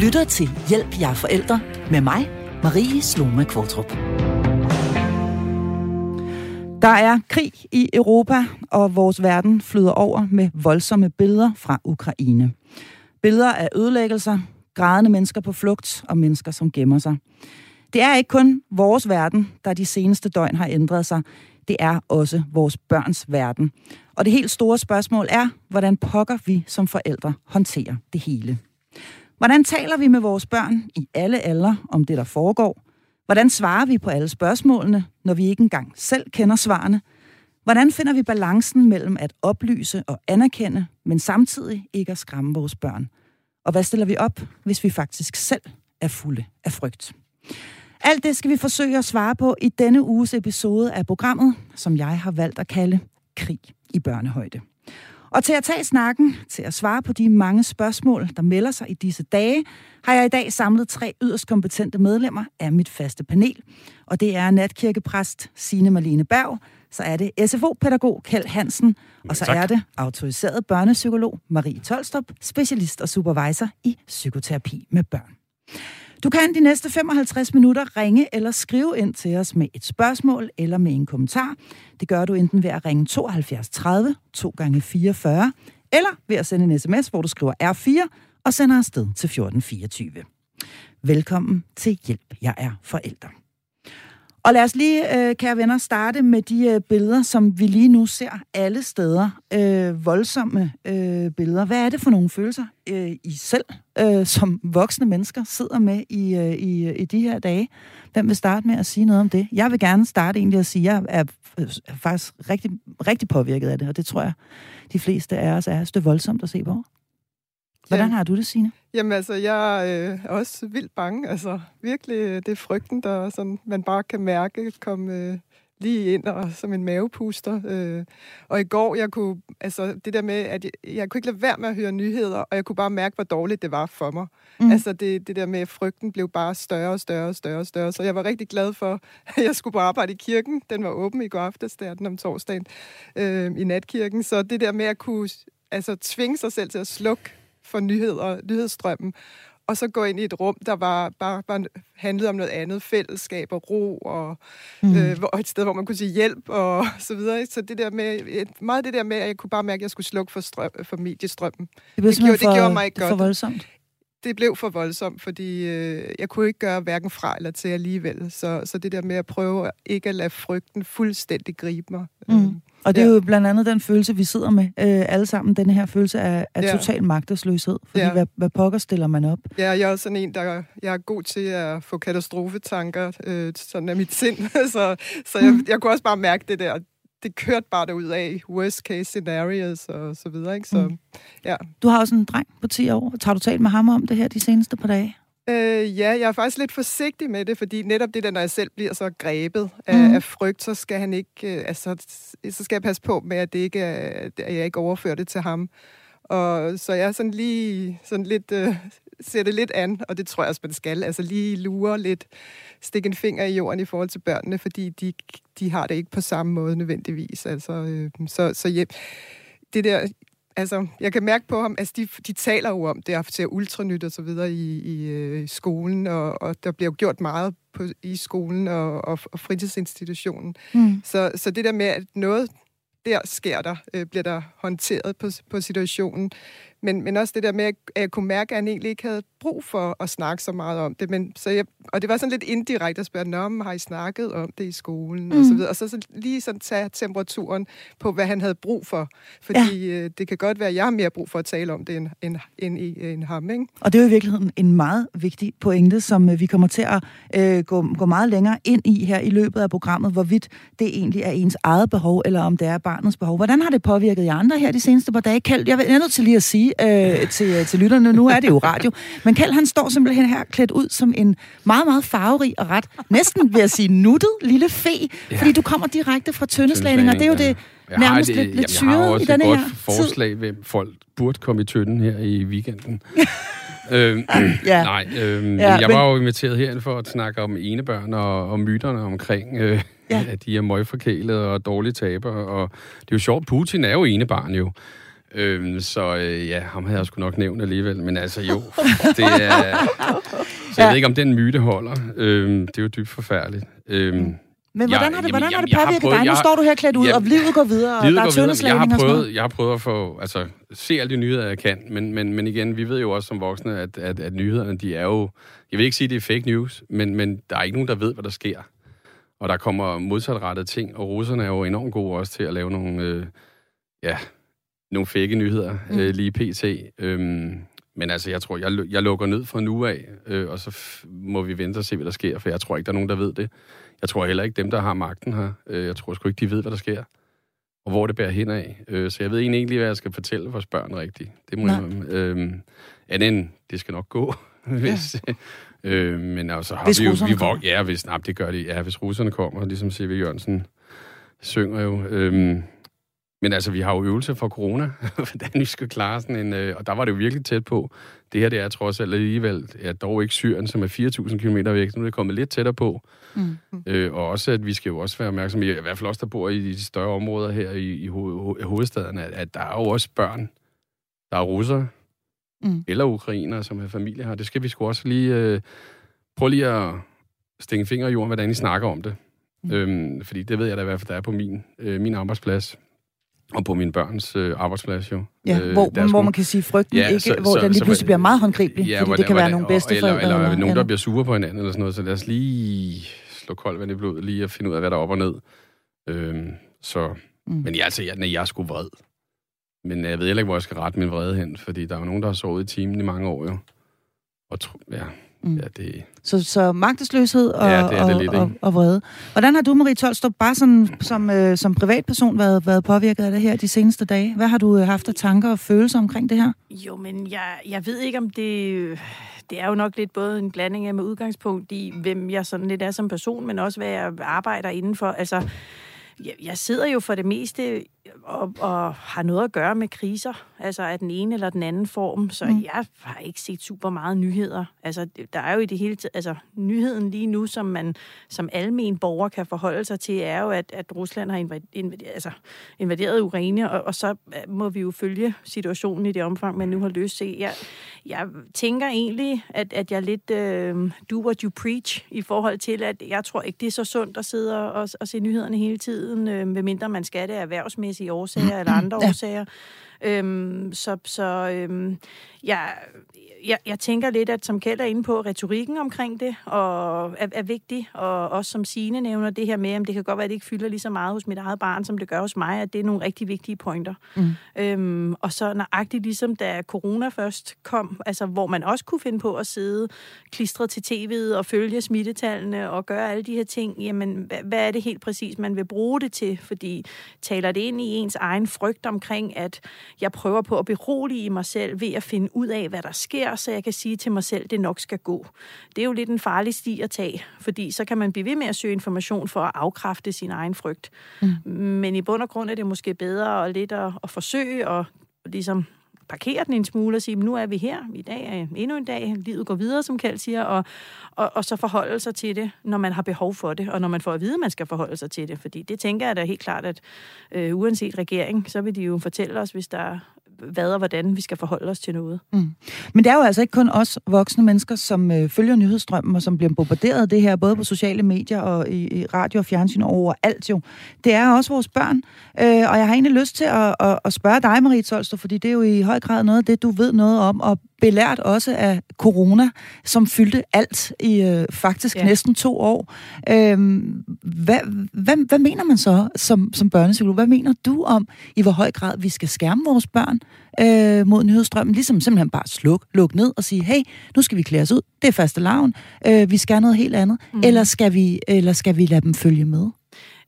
lytter til Hjælp jer forældre med mig, Marie Sloma Kvartrup. Der er krig i Europa, og vores verden flyder over med voldsomme billeder fra Ukraine. Billeder af ødelæggelser, grædende mennesker på flugt og mennesker, som gemmer sig. Det er ikke kun vores verden, der de seneste døgn har ændret sig. Det er også vores børns verden. Og det helt store spørgsmål er, hvordan pokker vi som forældre håndterer det hele. Hvordan taler vi med vores børn i alle aldre om det, der foregår? Hvordan svarer vi på alle spørgsmålene, når vi ikke engang selv kender svarene? Hvordan finder vi balancen mellem at oplyse og anerkende, men samtidig ikke at skræmme vores børn? Og hvad stiller vi op, hvis vi faktisk selv er fulde af frygt? Alt det skal vi forsøge at svare på i denne uges episode af programmet, som jeg har valgt at kalde Krig i børnehøjde. Og til at tage snakken, til at svare på de mange spørgsmål, der melder sig i disse dage, har jeg i dag samlet tre yderst kompetente medlemmer af mit faste panel. Og det er natkirkepræst Signe Marlene Berg, så er det SFO-pædagog Kjeld Hansen, og så tak. er det autoriseret børnepsykolog Marie Tolstrup, specialist og supervisor i psykoterapi med børn. Du kan de næste 55 minutter ringe eller skrive ind til os med et spørgsmål eller med en kommentar. Det gør du enten ved at ringe 72 30 2 gange 44 eller ved at sende en sms, hvor du skriver R4 og sender afsted til 1424. Velkommen til Hjælp, jeg er forælder. Og lad os lige, øh, kære venner, starte med de øh, billeder, som vi lige nu ser alle steder. Øh, voldsomme øh, billeder. Hvad er det for nogle følelser, øh, I selv øh, som voksne mennesker sidder med i, øh, i, i de her dage? Hvem vil starte med at sige noget om det? Jeg vil gerne starte egentlig at sige, at jeg er, er faktisk rigtig, rigtig påvirket af det, og det tror jeg, de fleste af os er. Det er voldsomt at se på. Hvordan har du det, Signe? Jamen altså, jeg øh, er også vildt bange. Altså, virkelig, øh, det er frygten, der sådan, man bare kan mærke komme øh, lige ind og som en mavepuster. Øh. Og i går, jeg kunne, altså det der med, at jeg, jeg kunne ikke lade være med at høre nyheder, og jeg kunne bare mærke, hvor dårligt det var for mig. Mm. Altså det, det der med, at frygten blev bare større og større og større og større. Så jeg var rigtig glad for, at jeg skulle på arbejde i kirken. Den var åben i går aftes, der den om torsdagen, øh, i natkirken. Så det der med at kunne altså, tvinge sig selv til at slukke for nyheder, nyhedsstrømmen, og så gå ind i et rum, der var bare, bare handlede om noget andet, fællesskab og ro, og, mm. øh, og et sted, hvor man kunne sige hjælp, og så videre. Så det der med, meget det der med, at jeg kunne bare mærke, at jeg skulle slukke for, strøm, for mediestrømmen. Det, det, gjorde, for, det gjorde mig ikke det godt. for voldsomt? Det blev for voldsomt, fordi øh, jeg kunne ikke gøre hverken fra eller til alligevel. Så, så det der med at prøve ikke at lade frygten fuldstændig gribe mig. Mm. Øh, og det er ja. jo blandt andet den følelse, vi sidder med øh, alle sammen, den her følelse af, af ja. total magtesløshed. Fordi ja. hvad, hvad pokker stiller man op? Ja, jeg er også sådan en, der jeg er god til at få katastrofetanker, øh, sådan er mit sind. så så jeg, mm. jeg kunne også bare mærke det der, det kørte bare derud af worst case scenarios og så videre. Ikke? Så, mm. ja. Du har også en dreng på 10 år. Tager du talt med ham om det her de seneste par dage? Øh, ja, jeg er faktisk lidt forsigtig med det, fordi netop det der, når jeg selv bliver så grebet af, mm. af frygt, så skal han ikke, øh, altså, så skal jeg passe på med, at, det ikke er, at jeg ikke overfører det til ham. Og så jeg er sådan lige sådan lidt, øh, ser det lidt an, og det tror jeg også, man skal. Altså lige lure lidt, stikke en finger i jorden i forhold til børnene, fordi de, de har det ikke på samme måde nødvendigvis. Altså, øh, så, så ja, det der, altså, jeg kan mærke på ham, altså, de, de taler jo om det, at se ultranyt og så videre i, i øh, skolen, og, og der bliver jo gjort meget på, i skolen og, og, og fritidsinstitutionen. Mm. Så, så det der med, at noget der sker der, øh, bliver der håndteret på, på situationen. Men, men også det der med, at jeg kunne mærke, at han egentlig ikke havde brug for at snakke så meget om det. Men, så jeg, og det var sådan lidt indirekte at spørge, Nå, har I snakket om det i skolen? Mm. Og, så videre. og så, så lige sådan tage temperaturen på, hvad han havde brug for. Fordi ja. øh, det kan godt være, at jeg har mere brug for at tale om det, end, end, end, end ham. Ikke? Og det er jo i virkeligheden en meget vigtig pointe, som øh, vi kommer til at øh, gå, gå meget længere ind i her i løbet af programmet, hvorvidt det egentlig er ens eget behov, eller om det er barnets behov. Hvordan har det påvirket jer andre her de seneste par dage? Kjeld, jeg vil nødt til lige at sige øh, til, til lytterne, nu er det jo radio, men Kjeld han står simpelthen her klædt ud som en meget, meget farverig og ret, næsten vil jeg sige, nuttet lille fe, ja. fordi du kommer direkte fra tøndeslagning, og det er jo det jeg nærmest det, lidt, lidt syret i denne her Jeg har også et godt forslag, hvem folk burde komme i tønden her i weekenden. øhm, ja. Nej, øhm, ja, jeg var jo inviteret herind for at snakke om enebørn og, og myterne omkring, øh, ja. at de er møgforkælede og dårlige taber. Og det er jo sjovt, Putin er jo enebarn jo. Øhm, så øh, ja, ham havde jeg sgu nok nævnt alligevel. Men altså jo, det er... Så jeg ja. ved ikke, om den myte holder. Øhm, det er jo dybt forfærdeligt. Øhm, men hvordan jeg, har det, hvordan jamen, har det påvirket prøvet, dig? Nu står du her klædt ud, ja, og livet går videre, livet og der er tøndeslagning jeg har prøvet, Jeg har prøvet at få, altså, se alle de nyheder, jeg kan, men, men, men igen, vi ved jo også som voksne, at, at, at nyhederne, de er jo, jeg vil ikke sige, at det er fake news, men, men der er ikke nogen, der ved, hvad der sker. Og der kommer modsatrettede ting, og russerne er jo enormt gode også til at lave nogle, øh, ja, nogle fake nyheder mm. øh, lige pt. Øhm, men altså, jeg tror, jeg, jeg lukker ned fra nu af, øh, og så må vi vente og se, hvad der sker, for jeg tror ikke, der er nogen, der ved det. Jeg tror heller ikke, dem, der har magten her, øh, jeg tror sgu ikke, de ved, hvad der sker, og hvor det bærer hen af. Øh, så jeg ved egentlig, hvad jeg skal fortælle vores børn rigtigt. Det må Nej. jeg... Øh, end det skal nok gå, hvis... Ja. Øh, men altså har hvis vi jo... Vi, kommer. Ja, hvis, nej, det gør de. Ja, hvis russerne kommer, ligesom C.V. Jørgensen synger jo. Øh, men altså, vi har jo øvelser for corona, hvordan vi skal klare sådan en... Øh, og der var det jo virkelig tæt på. Det her, det er trods alt alligevel, ja, dog ikke Syrien, som er 4.000 km væk. Nu er det kommet lidt tættere på. Mm. Øh, og også, at vi skal jo også være opmærksomme, i hvert fald også, der bor i de større områder her i, i ho- hovedstaden, at, at der er jo også børn, der er russere, mm. eller ukrainer, som har familie her. Det skal vi sgu også lige... Øh, prøve lige at stikke fingre i jorden, hvordan I snakker om det. Mm. Øhm, fordi det ved jeg da i hvert fald, der er på min, øh, min arbejdsplads. Og på min børns øh, arbejdsplads jo. Ja, øh, hvor, hvor man kan sige frygten ja, ikke, så, hvor så, den lige pludselig bliver meget håndgribelig, ja, fordi hvordan, det kan hvordan, være nogle bedste eller, eller, eller, eller nogen, der bliver sure på hinanden eller sådan noget. Så lad os lige slå koldt vand i blodet, lige at finde ud af, hvad der er op og ned. Øhm, så, mm. Men ja, altså, jeg, nej, jeg er sgu vred. Men jeg ved heller ikke, hvor jeg skal rette min vrede hen, fordi der er jo nogen, der har sovet i timen i mange år jo. Og tro, ja, Mm. Ja, det... Så, så magtesløshed og, ja, det er det lidt, og, og, og vrede. Hvordan har du, Marie Tolstrup, bare sådan, som, øh, som privatperson været, været påvirket af det her de seneste dage? Hvad har du øh, haft af tanker og følelser omkring det her? Jo, men jeg, jeg ved ikke, om det... Det er jo nok lidt både en blanding af med udgangspunkt i, hvem jeg sådan lidt er som person, men også hvad jeg arbejder indenfor. Altså, jeg, jeg sidder jo for det meste og, og har noget at gøre med kriser, altså af den ene eller den anden form, så mm. jeg har ikke set super meget nyheder. Altså, der er jo i det hele taget, altså nyheden lige nu, som man som almen borger kan forholde sig til, er jo, at, at Rusland har invaderet, altså, invaderet Ukraine, og, og så må vi jo følge situationen i det omfang, man nu har løst se. Jeg, jeg tænker egentlig, at, at jeg lidt uh, do what you preach i forhold til, at jeg tror ikke, det er så sundt at sidde og, og se nyhederne hele tiden, øh, medmindre man skal det erhvervsmæssigt sundhedsmæssige årsager eller andre ja. årsager. Øhm, så så øhm, jeg, jeg, jeg tænker lidt, at som Kjeld er inde på, retorikken omkring det og er, er vigtig, og også som Signe nævner det her med, at det kan godt være, at det ikke fylder lige så meget hos mit eget barn, som det gør hos mig, at det er nogle rigtig vigtige pointer. Mm. Øhm, og så nøjagtigt ligesom da corona først kom, altså hvor man også kunne finde på at sidde klistret til tv'et og følge smittetallene og gøre alle de her ting, jamen hvad, hvad er det helt præcis, man vil bruge det til? Fordi taler det ind i ens egen frygt omkring, at jeg prøver på at berolige mig selv ved at finde ud af, hvad der sker, så jeg kan sige til mig selv, at det nok skal gå. Det er jo lidt en farlig sti at tage, fordi så kan man blive ved med at søge information for at afkræfte sin egen frygt. Mm. Men i bund og grund er det måske bedre at lidt at, at forsøge at ligesom parkere den en smule og sige, nu er vi her, i dag er endnu en dag, livet går videre, som Kjeld siger, og, og, og så forholde sig til det, når man har behov for det, og når man får at vide, at man skal forholde sig til det. Fordi det tænker jeg da helt klart, at øh, uanset regering, så vil de jo fortælle os, hvis der hvad og hvordan vi skal forholde os til noget. Mm. Men det er jo altså ikke kun os voksne mennesker, som øh, følger nyhedsstrømmen og som bliver bombarderet af det her, både på sociale medier og i, i radio og fjernsyn og overalt jo. Det er også vores børn. Øh, og jeg har egentlig lyst til at, at, at spørge dig, Marie Tolstrup, fordi det er jo i høj grad noget af det, du ved noget om, og belært også af corona, som fyldte alt i øh, faktisk ja. næsten to år. Øh, hvad, hvad, hvad mener man så som, som børnepsykolog? Hvad mener du om, i hvor høj grad vi skal skærme vores børn øh, mod nyhedsstrømmen? Ligesom simpelthen bare sluk, luk ned og sige, hey, nu skal vi klæde os ud. Det er faste lavn. Øh, vi skal noget helt andet. Mm. Eller, skal vi, eller skal vi lade dem følge med?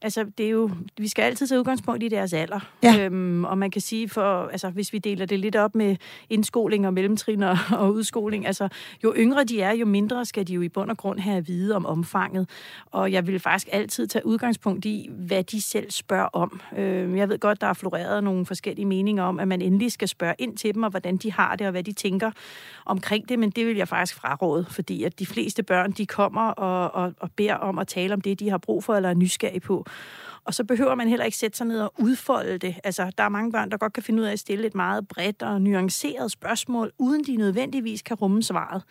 Altså, det er jo, vi skal altid tage udgangspunkt i deres alder. Ja. Øhm, og man kan sige, for, altså, hvis vi deler det lidt op med indskoling og mellemtrin og, og udskoling, altså, jo yngre de er, jo mindre skal de jo i bund og grund have at vide om omfanget. Og jeg vil faktisk altid tage udgangspunkt i, hvad de selv spørger om. Øhm, jeg ved godt, der er floreret nogle forskellige meninger om, at man endelig skal spørge ind til dem, og hvordan de har det, og hvad de tænker omkring det, men det vil jeg faktisk fraråde, fordi at de fleste børn, de kommer og, og, og beder om at tale om det, de har brug for eller er nysgerrige på. Og så behøver man heller ikke sætte sig ned og udfolde det. Altså, der er mange børn, der godt kan finde ud af at stille et meget bredt og nuanceret spørgsmål, uden de nødvendigvis kan rumme svaret.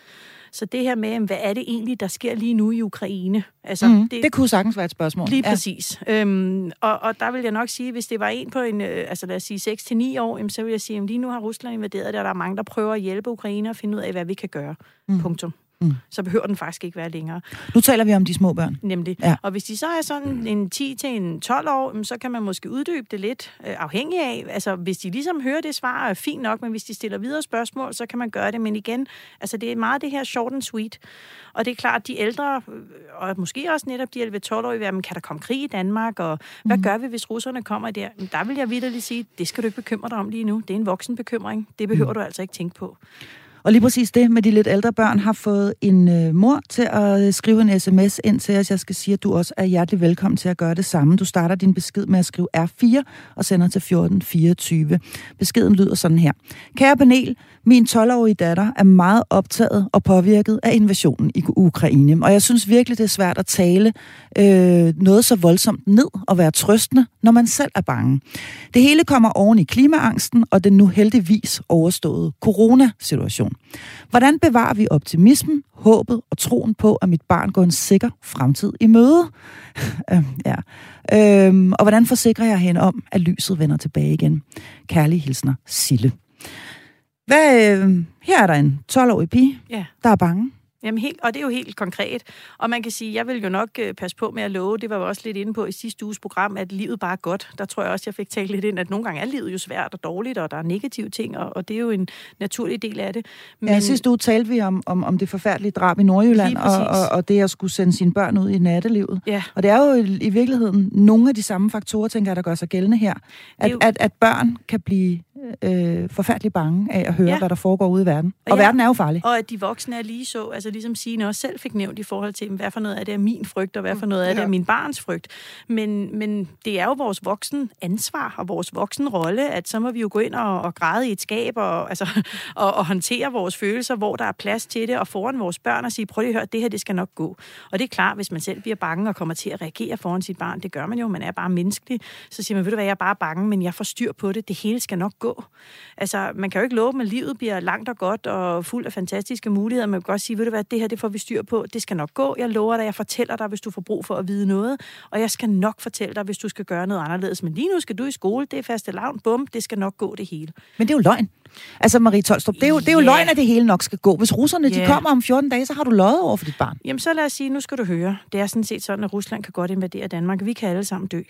Så det her med, hvad er det egentlig, der sker lige nu i Ukraine? Altså, mm, det, det kunne sagtens være et spørgsmål. Lige ja. præcis. Øhm, og, og der vil jeg nok sige, hvis det var en på en, øh, altså lad os sige 6-9 år, jamen, så vil jeg sige, at lige nu har Rusland invaderet det, og der er mange, der prøver at hjælpe Ukraine og finde ud af, hvad vi kan gøre. Mm. Punktum. Mm. Så behøver den faktisk ikke være længere. Nu taler vi om de små børn. Nemlig. Ja. Og hvis de så er sådan en 10 til en 12 år, så kan man måske uddybe det lidt, øh, afhængig af, altså hvis de ligesom hører det svar, er fint nok, men hvis de stiller videre spørgsmål, så kan man gøre det. Men igen, altså det er meget det her short and sweet. Og det er klart, at de ældre, øh, og måske også netop de 11-12-årige, men kan der komme krig i Danmark, og hvad mm. gør vi, hvis russerne kommer der? Men der vil jeg vidderligt sige, det skal du ikke bekymre dig om lige nu. Det er en voksen bekymring. Det behøver mm. du altså ikke tænke på. Og lige præcis det med de lidt ældre børn har fået en øh, mor til at øh, skrive en sms ind til os. Jeg skal sige, at du også er hjertelig velkommen til at gøre det samme. Du starter din besked med at skrive R4 og sender til 1424. Beskeden lyder sådan her. Kære panel, min 12-årige datter er meget optaget og påvirket af invasionen i Ukraine. Og jeg synes virkelig, det er svært at tale øh, noget så voldsomt ned og være trøstende, når man selv er bange. Det hele kommer oven i klimaangsten og den nu heldigvis overståede coronasituation. Hvordan bevarer vi optimismen, håbet og troen på, at mit barn går en sikker fremtid i møde? Øhm, ja. øh, og hvordan forsikrer jeg hende om, at lyset vender tilbage igen? Kærlige hilsner, Sille. Hvad, øh, her er der en 12-årig pige, ja. der er bange. Jamen helt, og det er jo helt konkret. Og man kan sige, jeg vil jo nok øh, passe på med at love, det var jo også lidt inde på i sidste uges program, at livet bare er godt. Der tror jeg også, jeg fik talt lidt ind, at nogle gange er livet jo svært og dårligt, og der er negative ting, og, og det er jo en naturlig del af det. Men, ja, sidste uge talte vi om, om, om det forfærdelige drab i Nordjylland, og, og, og det at skulle sende sine børn ud i nattelivet. Ja. Og det er jo i, i virkeligheden nogle af de samme faktorer, tænker jeg, der gør sig gældende her. At, jo... at, at børn kan blive øh, forfærdeligt bange af at høre, ja. hvad der foregår ude i verden. Og, og ja, verden er jo farlig. Og at de voksne er lige så, altså ligesom Signe også selv fik nævnt i forhold til, hvad for noget af det er min frygt, og hvad for noget af det er min barns frygt. Men, men det er jo vores voksen ansvar og vores voksen rolle, at så må vi jo gå ind og, og græde i et skab og, altså, og, og håndtere vores følelser, hvor der er plads til det, og foran vores børn og sige, prøv lige at høre, det her, det skal nok gå. Og det er klart, hvis man selv bliver bange og kommer til at reagere foran sit barn, det gør man jo, man er bare menneskelig, så siger man, ved du hvad, jeg er bare bange, men jeg får styr på det, det hele skal nok gå. Altså, man kan jo ikke love, at livet bliver langt og godt og fuld af fantastiske muligheder. Man kan godt sige, ved du hvad, det her, det får vi styr på. Det skal nok gå. Jeg lover dig, jeg fortæller dig, hvis du får brug for at vide noget. Og jeg skal nok fortælle dig, hvis du skal gøre noget anderledes. Men lige nu skal du i skole, det er faste lavn, bum, det skal nok gå det hele. Men det er jo løgn. Altså Marie Tolstrup, det er jo, det er jo yeah. løgn, at det hele nok skal gå. Hvis russerne yeah. de kommer om 14 dage, så har du løjet over for dit barn. Jamen så lad os sige, nu skal du høre. Det er sådan set sådan, at Rusland kan godt invadere Danmark. Vi kan alle sammen dø.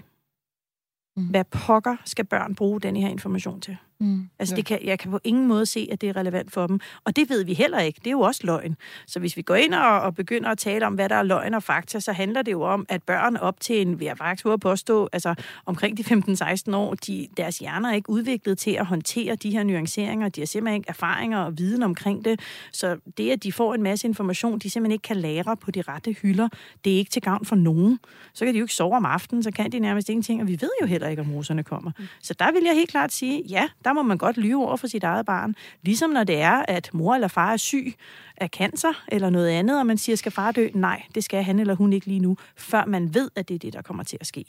Mm. Hvad pokker skal børn bruge den her information til? Mm. Altså, ja. det kan, jeg kan på ingen måde se, at det er relevant for dem. Og det ved vi heller ikke. Det er jo også løgn. Så hvis vi går ind og, og begynder at tale om, hvad der er løgn og fakta, så handler det jo om, at børn op til en, vil jeg faktisk at påstå, altså omkring de 15-16 år, de, deres hjerner er ikke udviklet til at håndtere de her nuanceringer. De har simpelthen ikke erfaringer og viden omkring det. Så det, at de får en masse information, de simpelthen ikke kan lære på de rette hylder, det er ikke til gavn for nogen. Så kan de jo ikke sove om aftenen, så kan de nærmest ingenting, og vi ved jo heller ikke, om russerne kommer. Mm. Så der vil jeg helt klart sige, ja, der må man godt lyve over for sit eget barn. Ligesom når det er, at mor eller far er syg af cancer eller noget andet, og man siger, skal far dø? Nej, det skal han eller hun ikke lige nu, før man ved, at det er det, der kommer til at ske.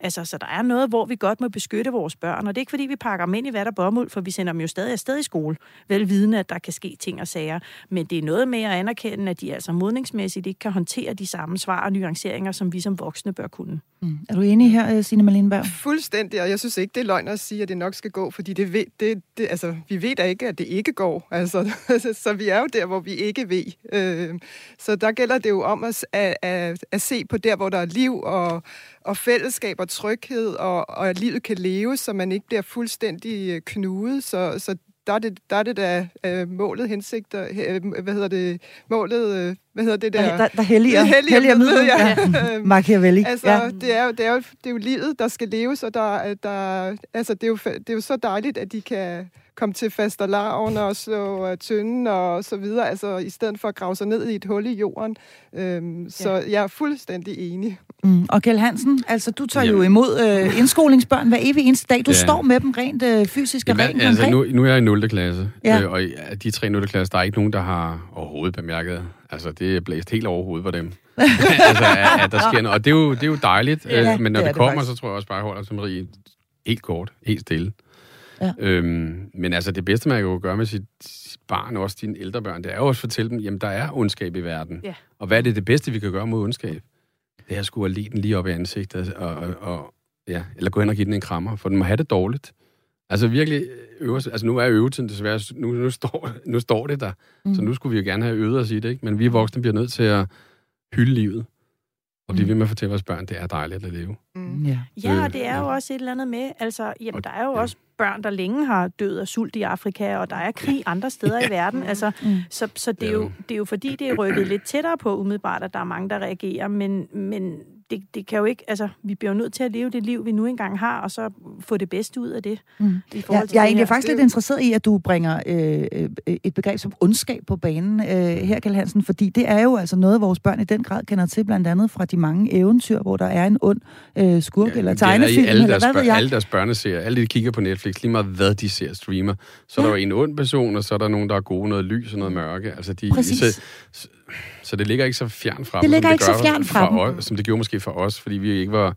Altså, så der er noget, hvor vi godt må beskytte vores børn, og det er ikke fordi, vi pakker dem ind i hvad der bomuld, for vi sender dem jo stadig afsted i skole, velvidende, at der kan ske ting og sager. Men det er noget med at anerkende, at de altså modningsmæssigt ikke kan håndtere de samme svar og nuanceringer, som vi som voksne bør kunne. Mm. Er du enig her, Signe Malinberg? Fuldstændig, og jeg synes ikke, det er løgn at sige, at det nok skal gå, fordi det ved, det, det, altså, vi ved da ikke, at det ikke går. Altså, så vi er jo der, hvor vi ikke ved. Øh, så der gælder det jo om at, at, at, at se på der, hvor der er liv og, og fællesskab og tryghed, og, og at livet kan leve, så man ikke bliver fuldstændig øh, knudet. Så, så der er det, der er det da uh, målet, hensigter, uh, hvad hedder det, målet, uh, hvad hedder det der? Der, der helliger, helliger, helliger midlet, ja. ja. Machiavelli. altså, ja. det, er jo, det, er jo, det er jo livet, der skal leves, og der, der, altså, det, er jo, det er jo så dejligt, at de kan komme til fastelavn og slå uh, tynden og så videre, altså i stedet for at grave sig ned i et hul i jorden. Øhm, så ja. jeg er fuldstændig enig. Mm. Og Kjell Hansen, altså du tager Jamen. jo imod øh, indskolingsbørn hver evig eneste dag. Du ja. står med dem rent øh, fysisk og rent altså, nu, nu er jeg i 0. klasse, ja. øh, og af de tre 0. klasse, der er ikke nogen, der har overhovedet bemærket, Altså, det er blæst helt over hovedet på dem. altså, at, at der sker noget. Og det er jo, det er jo dejligt, Ja, øh, men når det det, kommer, faktisk. så tror jeg også bare, at jeg holder til Marie helt kort, helt stille. Ja. Øhm, men altså, det bedste, man kan gøre med sit, sit barn, og også dine ældre børn, det er jo også at fortælle dem, jamen, der er ondskab i verden. Ja. Og hvad er det det bedste, vi kan gøre mod ondskab? Det er at skulle have den lige op i ansigtet, og, og, og, ja, eller gå hen og give den en krammer, for den må have det dårligt. Altså virkelig øve sig- Altså nu er øvetiden desværre, nu, nu, står, nu står det der. Mm. Så nu skulle vi jo gerne have øvet os i det, ikke? Men vi voksne bliver nødt til at hylde livet. Og blive Mm. ved med at fortælle vores børn, det er dejligt at leve. Mm. Ja. Ja, og Øh, det er jo ja. også et eller andet med, altså, jamen, Og- der er jo ja. også børn, der længe har død af sult i Afrika, og der er krig andre steder i verden. Altså, Mm. så så det, er Ja. jo, det er jo fordi, det er rykket lidt tættere på umiddelbart, at der er mange, der reagerer, men, men det, det kan jo ikke, altså, vi bliver jo nødt til at leve det liv, vi nu engang har, og så få det bedste ud af det. Mm. I Ja, til jeg er egentlig faktisk lidt interesseret i, at du bringer øh, øh, et begreb som ondskab på banen øh, her, Kjell Hansen, fordi det er jo altså noget, vores børn i den grad kender til, blandt andet fra de mange eventyr, hvor der er en ond øh, skurk ja, eller tegnefilm, alle eller hvad ved jeg. alle deres børneserier, alle de kigger på Netflix, lige meget hvad de ser streamer, så er der jo en ond person, og så er der nogen, der er gode, noget lys og noget mørke. Altså de, Præcis. Så, så, det ligger ikke så fjern fra Det ligger som ikke så gør fjern fra dem. os, som det gjorde måske for os, fordi vi ikke var...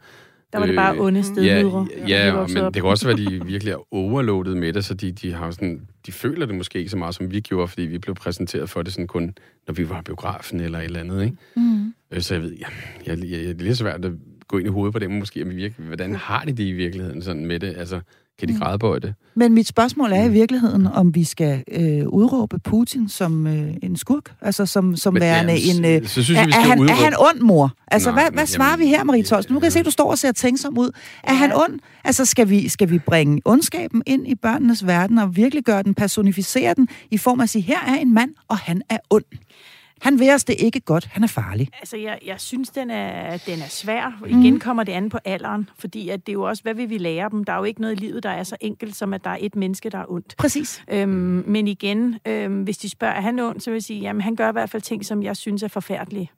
Der var det bare øh, onde Ja, stedmødre. ja, ja men det kan også være, at de virkelig er overloadet med det, så de, de, har sådan, de føler det måske ikke så meget, som vi gjorde, fordi vi blev præsenteret for det sådan kun, når vi var biografen eller et eller andet. Ikke? Mm. Øh, Så jeg ved, ja, jeg, jeg, det er lidt svært at gå ind i hovedet på dem måske, men virkelig, hvordan har de det i virkeligheden sådan med det? Altså, kan Mm. de græde på det? Men mit spørgsmål er i virkeligheden, om vi skal øh, udråbe Putin som øh, en skurk, altså som, som Men, værende ja, en... Øh, så synes er, vi er, skal han, er han ond, mor? Altså, Nej, hvad, hvad svarer jamen, vi her, Marie Tolst? Nu kan jeg se, at du står og ser tænksom ud. Er Ja. han ond? Altså, skal vi, skal vi bringe ondskaben ind i børnenes verden og virkelig gøre den, personificere den, i form af at sige, her er en mand, og han er ond. Han vil os det ikke godt, han er farlig. Altså, jeg, jeg synes, den er, den er svær. Igen kommer det an på alderen, fordi at det er jo også, hvad vil vi lære dem? Der er jo ikke noget i livet, der er så enkelt, som at der er et menneske, der er ondt. Præcis. Øhm, men igen, øhm, hvis de spørger, er han ond, så vil jeg sige, jamen han gør i hvert fald ting, som jeg synes er forfærdelige.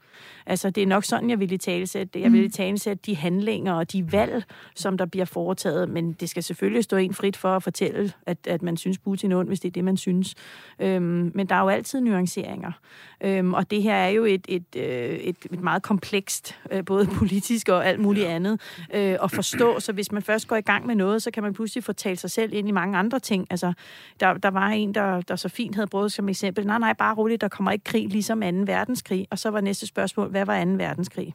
Altså, det er nok sådan, jeg vil i talesætte det. Jeg vil i talesætte de handlinger og de valg, som der bliver foretaget, men det skal selvfølgelig stå en frit for at fortælle, at, at man synes Putin er ond, hvis det er det, man synes. Øhm, men der er jo altid nuanceringer. Øhm, og det her er jo et, et, øh, et, et meget komplekst, øh, både politisk og alt muligt andet, øh, at forstå. Så hvis man først går i gang med noget, så kan man pludselig få talt sig selv ind i mange andre ting. Altså, der, der var en, der, der så fint havde brugt som eksempel, nej, nej, bare roligt, der kommer ikke krig ligesom 2. verdenskrig. Og så var næste spørgsmål, hvad var 2. verdenskrig?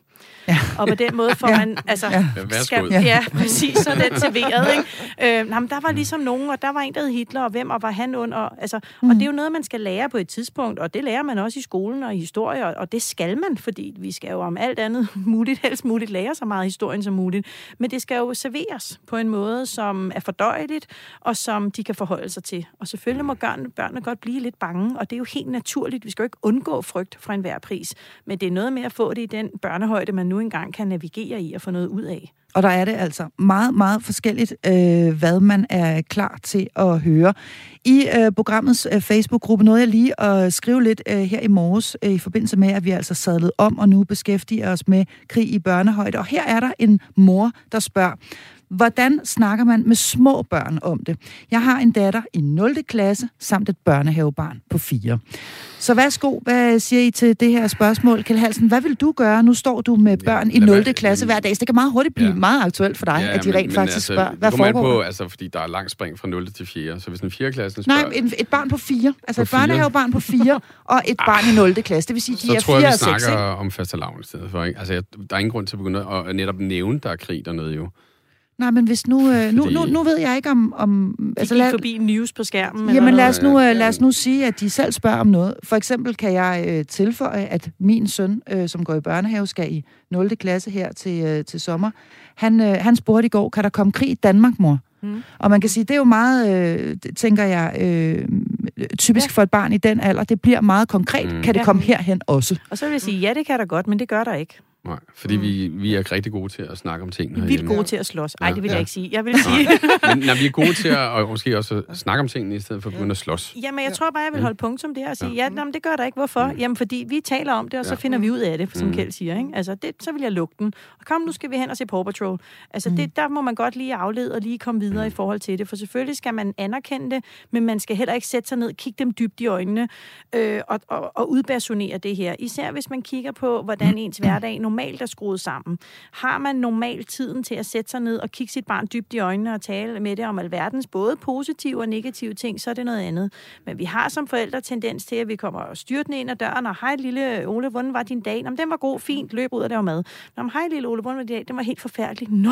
Ja. Og på den måde får Ja. man, altså, Ja. Skal, ja, præcis, så den serveret, ikke? Øh, nej, men der var ligesom nogen, og der var en, der hed Hitler, og hvem, og var han og, altså, mm. og det er jo noget, man skal lære på et tidspunkt, og det lærer man også i skolen og i historie, og, og det skal man, fordi vi skal jo om alt andet muligt, helst muligt, lære så meget historien som muligt, men det skal jo serveres på en måde, som er fordøjeligt, og som de kan forholde sig til. Og selvfølgelig må børnene, børnene godt blive lidt bange, og det er jo helt naturligt. Vi skal jo ikke undgå frygt fra enhver pris, men det er noget med at få det i den børnehøjde, man nu engang kan navigere i og få noget ud af. Og der er det altså meget, meget forskelligt, øh, hvad man er klar til at høre. I øh, programmets øh, Facebook-gruppe nåede jeg lige at skrive lidt øh, her i morges, øh, i forbindelse med, at vi altså sadlet om og nu beskæftiger os med krig i børnehøjde. Og her er der en mor, der spørger, Hvordan snakker man med små børn om det? Jeg har en datter i 0. klasse samt et børnehavebarn på 4. Så værsgo, hvad siger I til det her spørgsmål? Kjell Halsen, hvad vil du gøre? Nu står du med børn i lad 0. være- klasse hver dag, så det kan meget hurtigt blive Ja. meget aktuelt for dig, at de rent faktisk altså, spørger, hvad foregår på, altså, fordi der er langt spring fra 0 til 4. Så hvis en 4. klasse spørger, Nej, et, et barn på 4. Altså På et børnehavebarn på 4 og et barn i 0. klasse. Det vil sige, de så er tror 4 jeg, og vi 6. snakker Ikke? om fastelavn i stedet for. Ikke? Altså, jeg, der er ingen grund til at begynde at, at netop nævne, der er krig dernede jo. Nej, men hvis nu, øh, nu, Fordi- nu, nu ved jeg ikke om... om Altså, altså, gik lad, forbi news på skærmen. Jamen eller lad os, nu, øh, lad os nu sige, at de selv spørger om noget. For eksempel kan jeg øh, tilføje, at min søn, øh, som går i børnehave, skal i 0. klasse her til, øh, til sommer. Han, øh, han spurgte i går, kan der komme krig i Danmark, mor? Mm. Og man kan sige, det er jo meget, øh, tænker jeg, øh, typisk Ja. for et barn i den alder. Det bliver meget konkret. Mm. Kan det Ja. komme herhen også? Og så vil jeg sige, ja, det kan der godt, men det gør der ikke. Nej, fordi mm. vi, vi er rigtig gode til at snakke om tingene Vi er vildt gode til at slås. Ej, Ja. det vil Ja. jeg ikke sige. Jeg vil sige... Men når vi er gode til at og måske også at snakke om tingene, i stedet for at begynde at slås. Jamen, jeg tror bare, jeg vil holde punktum der og sige, Ja. ja, jamen, det gør der ikke. Hvorfor? Jamen, fordi vi taler om det, og så Ja. finder vi ud af det, som Mm. Kjeld siger. Ikke? Altså, det, så vil jeg lukke den. Og kom, nu skal vi hen og se Paw Patrol. Altså, det, der må man godt lige aflede og lige komme videre i forhold til det. For selvfølgelig skal man anerkende det, men man skal heller ikke sætte sig ned, kigge dem dybt i øjnene øh, og, og, og udpersonere det her. Især hvis man kigger på, hvordan ens hverdag normalt normalt er skruet sammen. Har man normalt tiden til at sætte sig ned og kigge sit barn dybt i øjnene og tale med det om alverdens både positive og negative ting, så er det noget andet. Men vi har som forældre tendens til, at vi kommer styrtende ind ad døren, og hej lille Ole, hvordan var din dag? Nå, den var god, fint, løb ud og mad. Nå, hej lille Ole, hvordan var din dag? Den var helt forfærdelig. Nå!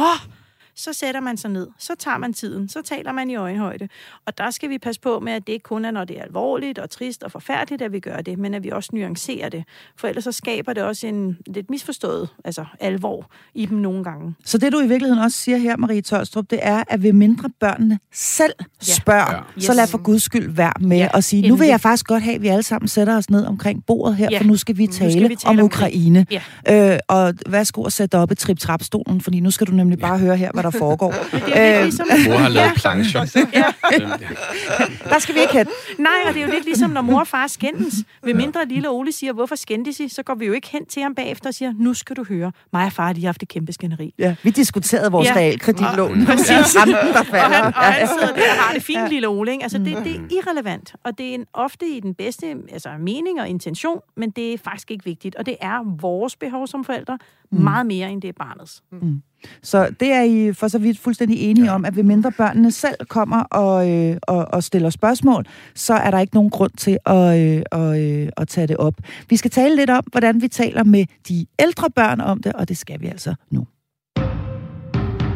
Så sætter man sig ned, så tager man tiden, så taler man i øjenhøjde. Og der skal vi passe på med, at det ikke kun er, når det er alvorligt og trist og forfærdeligt, at vi gør det, men at vi også nuancerer det. For ellers så skaber det også en lidt misforstået altså alvor i dem nogle gange. Så det, du i virkeligheden også siger her, Marie Tolstrup, det er, at ved mindre børnene selv spørger, Ja. ja. så lad for guds skyld være med Ja, at sige, nu vil jeg faktisk godt have, at vi alle sammen sætter os ned omkring bordet her, Ja. for nu skal vi Nu skal tale, vi tale om om Ukraine. Ja. Øh, og værsgo at sætte op i trip-trap-stolen, fordi nu skal du nemlig bare høre her, hvad der foregår. Det er Øh, ligesom... Mor har lavet plancher. Øhm, Der skal vi ikke hen. Nej, og det er jo lidt ligesom, når mor og far skændes. Ved mindre lille Ole siger, hvorfor skændes I? Så går vi jo ikke hen til ham bagefter og siger, nu skal du høre. Mig og far, de har haft et kæmpe skænderi. Ja, vi diskuterede vores Ja. ja. realkreditlån. Præcis. Renten, der Og falder. han, og han sidder der og har det fint, Ja. lille Ole. Ikke? Altså, det, det er irrelevant, og det er en, ofte i den bedste altså, mening og intention, men det er faktisk ikke vigtigt. Og det er vores behov som forældre meget mere, end det er barnets. Så det er I for så vidt fuldstændig enige om, at ved mindre børnene selv kommer og, øh, og, og stiller spørgsmål, så er der ikke nogen grund til at, øh, at, øh, at tage det op. Vi skal tale lidt om, hvordan vi taler med de ældre børn om det, og det skal vi altså nu.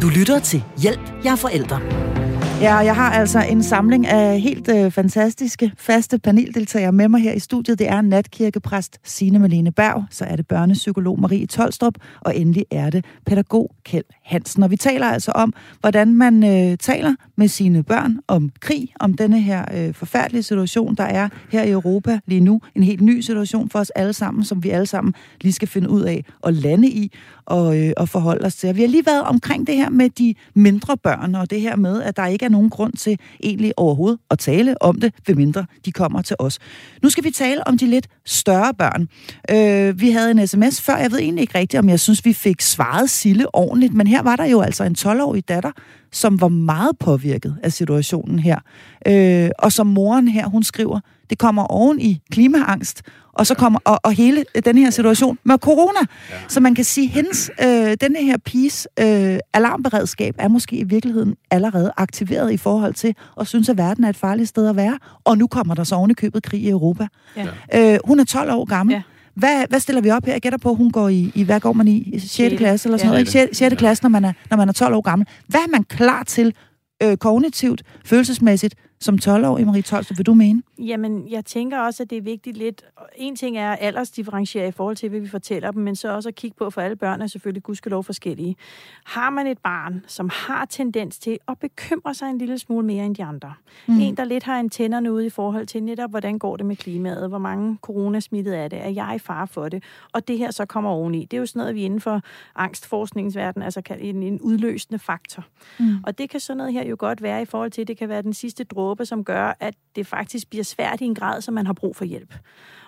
Du lytter til Hjælp, jeg er forældre. Ja, og jeg har altså en samling af helt øh, fantastiske, faste paneldeltagere med mig her i studiet. Det er natkirkepræst Signe Malene Berg, så er det børnepsykolog Marie Tolstrup, og endelig er det pædagog Kjeld Hansen. Og vi taler altså om, hvordan man øh, taler med sine børn om krig, om denne her øh, forfærdelige situation, der er her i Europa lige nu. En helt ny situation for os alle sammen, som vi alle sammen lige skal finde ud af at lande i og, øh, og forholde os til. Og vi har lige været omkring det her med de mindre børn, og det her med, at der ikke er nogen grund til egentlig overhovedet at tale om det, ved mindre de kommer til os. Nu skal vi tale om de lidt større børn. Øh, vi havde en sms før, jeg ved egentlig ikke rigtigt, om jeg synes, vi fik svaret Sille ordentligt, men her var der jo altså en 12-årig datter, som var meget påvirket af situationen her. Øh, og som moren her, hun skriver, det kommer oven i klimaangst, og så kommer og, og hele den her situation med corona. Ja. Så man kan sige, hendes, øh, denne her piges øh, alarmberedskab er måske i virkeligheden allerede aktiveret i forhold til at synes, at verden er et farligt sted at være. Og nu kommer der så oven i købet krig i Europa. Ja. Øh, hun er 12 år gammel. Ja. Hvad, hvad stiller vi op her? Jeg gætter på, at hun går i, i hvad går man i? I 6. Sjette. klasse eller sådan Ja. noget, ikke? 6. 6. klasse, når man, er, når man er 12 år gammel. Hvad er man klar til øh, kognitivt, følelsesmæssigt, som 12-årig, Marie Tolstrup, vil du mene? Jamen, jeg tænker også, at det er vigtigt lidt... En ting er aldersdifferentiere i forhold til, hvad vi fortæller dem, men så også at kigge på, for alle børn er selvfølgelig gudskelov forskellige. Har man et barn, som har tendens til at bekymre sig en lille smule mere end de andre, mm. en, der lidt har antennerne ude i forhold til netop, hvordan går det med klimaet, hvor mange coronasmittet er det, er jeg i fare for det, og det her så kommer oveni. Det er jo sådan noget, vi inden for angstforskningsverdenen, altså en, en udløsende faktor. Mm. Og det kan sådan noget her jo godt være i forhold til, det kan være den sidste dråbe, som gør, at det faktisk bliver svært i en grad, så man har brug for hjælp.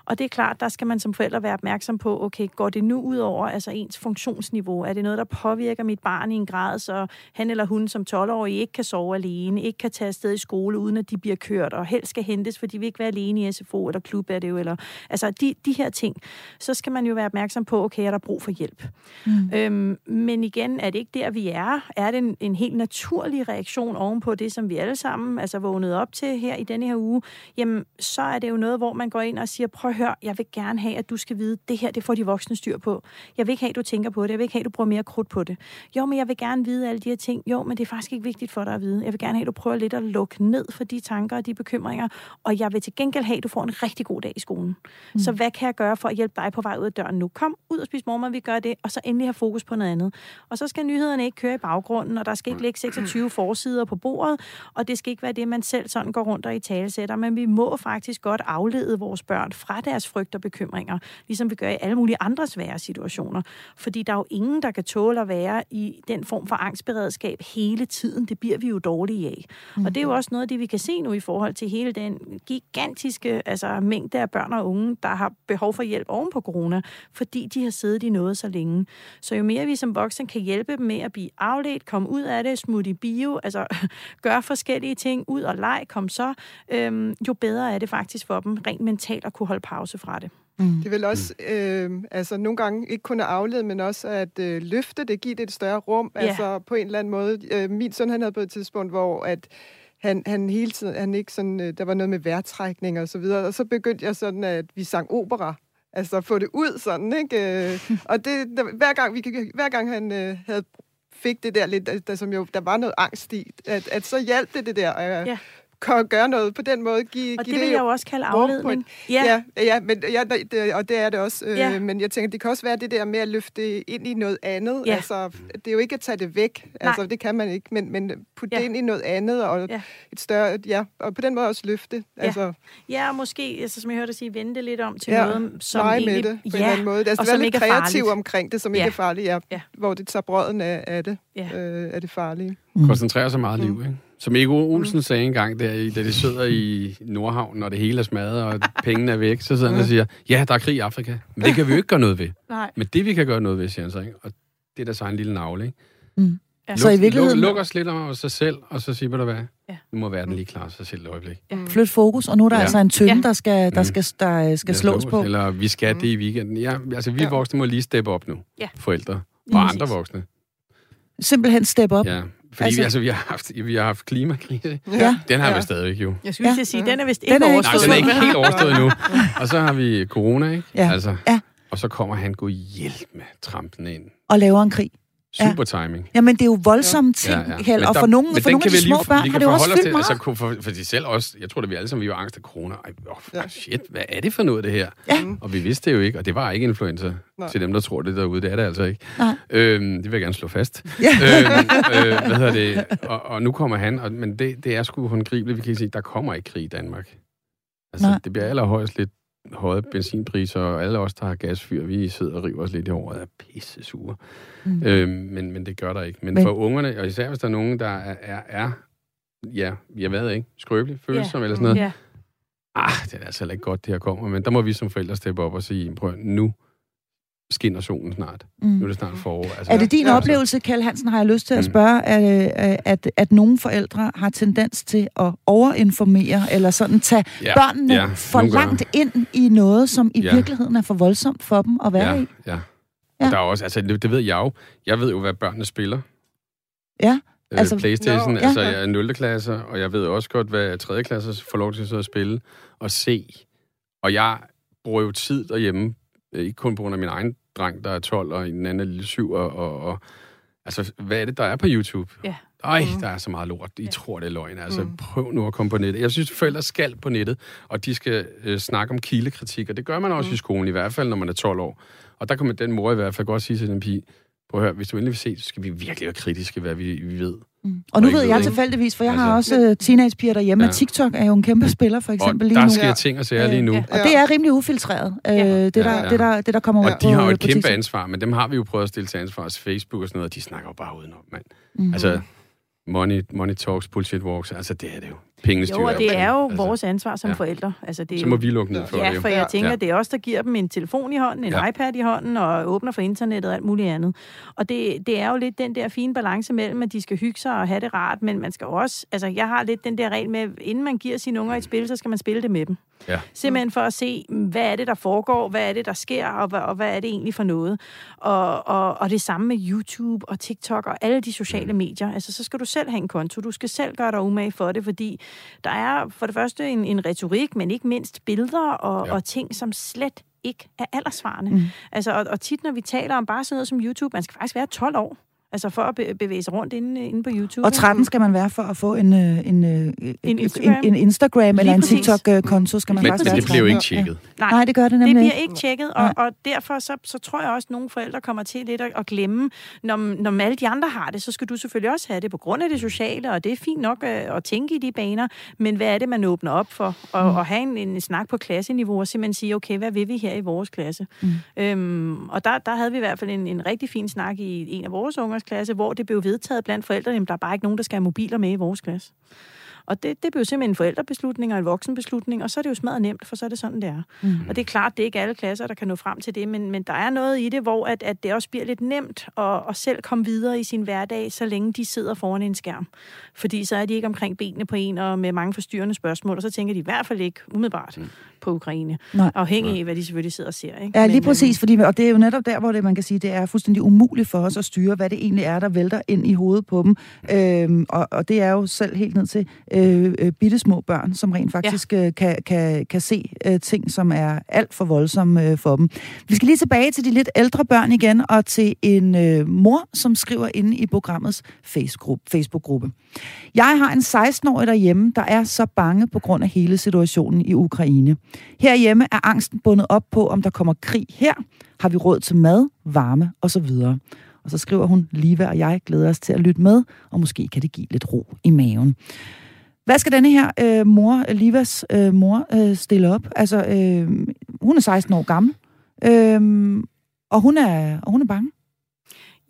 Og det er klart, der skal man som forældre være opmærksom på, okay, går det nu ud over altså ens funktionsniveau? Er det noget, der påvirker mit barn i en grad, så han eller hun som 12-årig ikke kan sove alene, ikke kan tage afsted i skole, uden at de bliver kørt, og helst skal hentes, for de vil ikke være alene i SFO eller klub er det jo, eller, altså de, de her ting. Så skal man jo være opmærksom på, okay, er der brug for hjælp? Mm. Øhm, men igen, er det ikke der, vi er? Er det en, en helt naturlig reaktion ovenpå det, som vi alle sammen altså vågnede op til her i denne her uge? Jamen, så er det jo noget, hvor man går ind og siger, prøv at høre, jeg vil gerne have, at du skal vide, det her, det får de voksne styr på. Jeg vil ikke have, at du tænker på det. Jeg vil ikke have, at du bruger mere krudt på det. Jo, men jeg vil gerne vide alle de her ting. Jo, men det er faktisk ikke vigtigt for dig at vide. Jeg vil gerne have, at du prøver lidt at lukke ned for de tanker og de bekymringer. Og jeg vil til gengæld have, at du får en rigtig god dag i skolen. Mm. Så hvad kan jeg gøre for at hjælpe dig på vej ud af døren nu? Kom ud og spis morgenmad, vi gør det, og så endelig have fokus på noget andet. Og så skal nyhederne ikke køre i baggrunden, og der skal ikke ligge 26 forsider på bordet, og det skal ikke være det, man selv sådan går rundt og i talesætter, men vi må faktisk godt aflede vores børn fra deres frygt og bekymringer, ligesom vi gør i alle mulige andre svære situationer. Fordi der er jo ingen, der kan tåle at være i den form for angstberedskab hele tiden. Det bliver vi jo dårlige af. Mm. Og det er jo også noget af det, vi kan se nu i forhold til hele den gigantiske altså, mængde af børn og unge, der har behov for hjælp oven på corona, fordi de har siddet i noget så længe. Så jo mere vi som voksne kan hjælpe dem med at blive afledt, komme ud af det, smutte i bio, altså gøre forskellige ting, ud og leg, kom så, øhm, jo bedre er det faktisk for dem rent mentalt at kunne holde pause fra det. Mm. Det vil også, øh, altså nogle gange ikke kun at aflede, men også at øh, løfte det, give det et større rum, yeah. altså på en eller anden måde. Øh, min søn, han havde på et tidspunkt, hvor at han, han hele tiden, han ikke sådan, øh, der var noget med vejrtrækning og så videre, og så begyndte jeg sådan, at vi sang opera, altså få det ud sådan, ikke? Øh, og det, der, hver gang, vi, hver gang han øh, havde fik det der lidt, der, som jo, der var noget angst i, at, at så hjalp det det der, øh, ja kan gøre noget på den måde. Give, og give det vil det jeg jo også kalde afledning. Ja. ja, ja, men, ja det, og det er det også. Øh, ja. Men jeg tænker, det kan også være det der med at løfte ind i noget andet. Ja. Altså, det er jo ikke at tage det væk. Nej. Altså, det kan man ikke. Men, men putte ja. det ind i noget andet, og ja. et større, ja, og på den måde også løfte. Ja, altså, ja og måske, altså, som jeg hørte dig sige, vente lidt om til ja, noget, som egentlig... med det, på ja, en eller anden måde. Altså, og være lidt kreativ omkring det, som ja. ikke er farligt, ja, ja. hvor det tager brøden af, af det, ja. øh, er det farlige. Mm. Koncentrerer sig meget mm. liv, ikke? Som Ego Olsen mm. sagde engang, der, da de sidder i Nordhavn, og det hele er smadret, og pengene er væk, så sidder han og siger, ja, der er krig i Afrika. Men det kan vi jo ikke gøre noget ved. Nej. Men det, vi kan gøre noget ved, siger han så, ikke? og det er da så en lille navle, ikke? Mm. Ja. Luk, så i virkeligheden... Luk, luk os lidt om sig selv, og så siger du hvad? Ja. Nu må verden lige klare sig selv et øjeblik. Ja. Flyt fokus, og nu er der ja. altså en tynde, ja. der skal, der skal, der skal slås på. Eller vi skal mm. det i weekenden. Ja, altså vi ja. voksne må lige steppe op nu. Ja. Forældre. Og andre voksne. Simpelthen steppe op. Ja, fordi altså, vi, altså, vi, har haft, vi har haft klimakrise. Ja. Den har ja. vi stadigvæk jo. Jeg skulle ja. sige, den er vist ikke den er overstået. Nej, den er ikke helt overstået endnu. Og så har vi corona, ikke? Ja. Altså, ja. Og så kommer han gå hjælp med trampen ind. Og laver en krig. Super ja. timing. Jamen, det er jo voldsomme ting, ja, ja. Kjeld. Og for nogle, for nogle af de små lige, børn har det også fyldt meget. Altså, for, for de selv også, jeg tror, at vi alle sammen vi var angst af corona. Ej, oh, ja. shit, hvad er det for noget, det her? Ja. Og vi vidste det jo ikke, og det var ikke influenza. Nej. Til dem, der tror det derude, det er det altså ikke. Nej. Øhm, det vil jeg gerne slå fast. Ja. øhm, øh, hvad hedder det? Og, og nu kommer han, og, men det, det er sgu håndgribeligt. Vi kan sige, der kommer ikke krig i Danmark. Altså, Nej. det bliver allerhøjst lidt høje benzinpriser, og alle os, der har gasfyr, vi sidder og river os lidt i håret, er pisse sure. Mm. Øhm, men, men det gør der ikke. Men, men for ungerne, og især hvis der er nogen, der er, er, er ja, jeg ved ikke, skrøbelig, følsom yeah. eller sådan noget, yeah. ah, det er altså ikke godt, det her kommer, men der må vi som forældre steppe op og sige, prøv nu, skinner solen snart. Mm. Nu er det snart forår. Altså, er det din ja, oplevelse, Kjell Hansen, har jeg lyst til at mm. spørge, at, at, at nogle forældre har tendens til at overinformere, eller sådan tage ja, børnene ja, for langt gør. ind i noget, som i ja. virkeligheden er for voldsomt for dem at være ja, i? Ja, ja. Der er også, altså, det, det ved jeg jo. Jeg ved jo, hvad børnene spiller. Ja. Øh, altså, Playstation, no, altså ja. jeg er 0. klasse, og jeg ved også godt, hvad 3. klasse får lov til at spille og se. Og jeg bruger jo tid derhjemme, ikke kun på grund af min egen dreng, der er 12, og en anden er lille 7, og, og, og altså, hvad er det, der er på YouTube? Ja. Ej, mm. der er så meget lort. I ja. tror, det er løgn. Altså, mm. prøv nu at komme på nettet. Jeg synes, forældre skal på nettet, og de skal øh, snakke om kildekritik, og det gør man også mm. i skolen, i hvert fald, når man er 12 år. Og der kan man den mor i hvert fald godt sige til den pige, prøv at høre, hvis du endelig vil se, så skal vi virkelig være kritiske, hvad vi, vi ved. Mm. Og nu ved jeg tilfældigvis, for jeg altså, har også uh, teenagepiger derhjemme, ja. og TikTok er jo en kæmpe spiller, for eksempel og lige nu. der sker ting og sager lige nu. Ja. Og det er rimelig ufiltreret, øh, ja. det, der, ja, ja. Det, der, det der kommer og ud Og de har jo et kæmpe TikTok. ansvar, men dem har vi jo prøvet at stille til ansvar, altså Facebook og sådan noget, og de snakker jo bare udenom, mand. Mm. Altså, money, money talks, bullshit walks, altså det er det jo. Pengene jo, og det er jo altså, vores ansvar som ja. forældre. Altså, det er så må vi lukke ned for ja, det. Ja, for jeg tænker, ja. det er os, der giver dem en telefon i hånden, en ja. iPad i hånden, og åbner for internettet og alt muligt andet. Og det, det er jo lidt den der fine balance mellem, at de skal hygge sig og have det rart, men man skal også, altså jeg har lidt den der regel med, inden man giver sine unger et spil, så skal man spille det med dem. Ja. Simpelthen for at se, hvad er det, der foregår, hvad er det, der sker, og hvad, og hvad er det egentlig for noget. Og, og, og det samme med YouTube og TikTok og alle de sociale mm. medier. Altså, så skal du selv have en konto. Du skal selv gøre dig umage for det, fordi der er for det første en, en retorik, men ikke mindst billeder og, ja. og ting, som slet ikke er aldersvarende. Mm. Altså, og, og tit, når vi taler om bare sådan noget som YouTube, man skal faktisk være 12 år. Altså for at be- bevæge sig rundt inde, inde på YouTube. Og 13 skal man være for at få en, øh, en, en, En Instagram. en, en Instagram eller en. TikTok-konto, skal man Men, faktisk men det bliver jo 13. ikke tjekket. Nej, Nej, det gør det det nemlig bliver ikke. tjekket, og, og derfor så, så tror jeg også, at nogle forældre kommer til lidt at, at glemme, når, når alle de andre har det, så skal du selvfølgelig også have det på grund af det sociale, og det er fint nok at, at tænke i de baner, men hvad er det, man åbner op for? Og, Mm. og have en, en snak på klasseniveau og simpelthen sige, okay, hvad vil vi her i vores klasse? Mm. Øhm, og der, der havde vi i hvert fald en, en rigtig fin snak i en af vores ungers klasse, hvor det blev vedtaget blandt forældrene, at der er bare ikke nogen, der skal have mobiler med i vores klasse. Og det, det blev simpelthen en forældrebeslutning og en voksenbeslutning, og så er det jo smadret nemt, for så er det sådan, det er. Mm. Og det er klart, det er ikke alle klasser, der kan nå frem til det, men, men der er noget i det, hvor at, at det også bliver lidt nemt at, at selv komme videre i sin hverdag, så længe de sidder foran en skærm. Fordi så er de ikke omkring benene på en og med mange forstyrrende spørgsmål, og så tænker de i hvert fald ikke umiddelbart mm. På Ukraine. Nej. Afhængig af, hvad de selvfølgelig sidder og ser. Ikke? Ja, lige Men, præcis, fordi, og det er jo netop der, hvor det, man kan sige, det er fuldstændig umuligt for os at styre, hvad det egentlig er, der vælter ind i hovedet på dem. Øhm, og, og det er jo selv helt ned til øh, øh, bitte små børn, som rent faktisk ja. øh, kan, kan, kan se øh, ting, som er alt for voldsomme øh, for dem. Vi skal lige tilbage til de lidt ældre børn igen, og til en øh, mor, som skriver inde i programmets Facebook-gruppe. Facebook-gruppe. Jeg har en 16-årig derhjemme, der er så bange på grund af hele situationen i Ukraine. Herhjemme er angsten bundet op på, om der kommer krig her. Har vi råd til mad, varme osv.? Og så skriver hun, Liva og jeg glæder os til at lytte med, og måske kan det give lidt ro i maven. Hvad skal denne her øh, mor, Livas øh, mor, øh, stille op? Altså, øh, hun er 16 år gammel, øh, og, hun er, og hun er bange.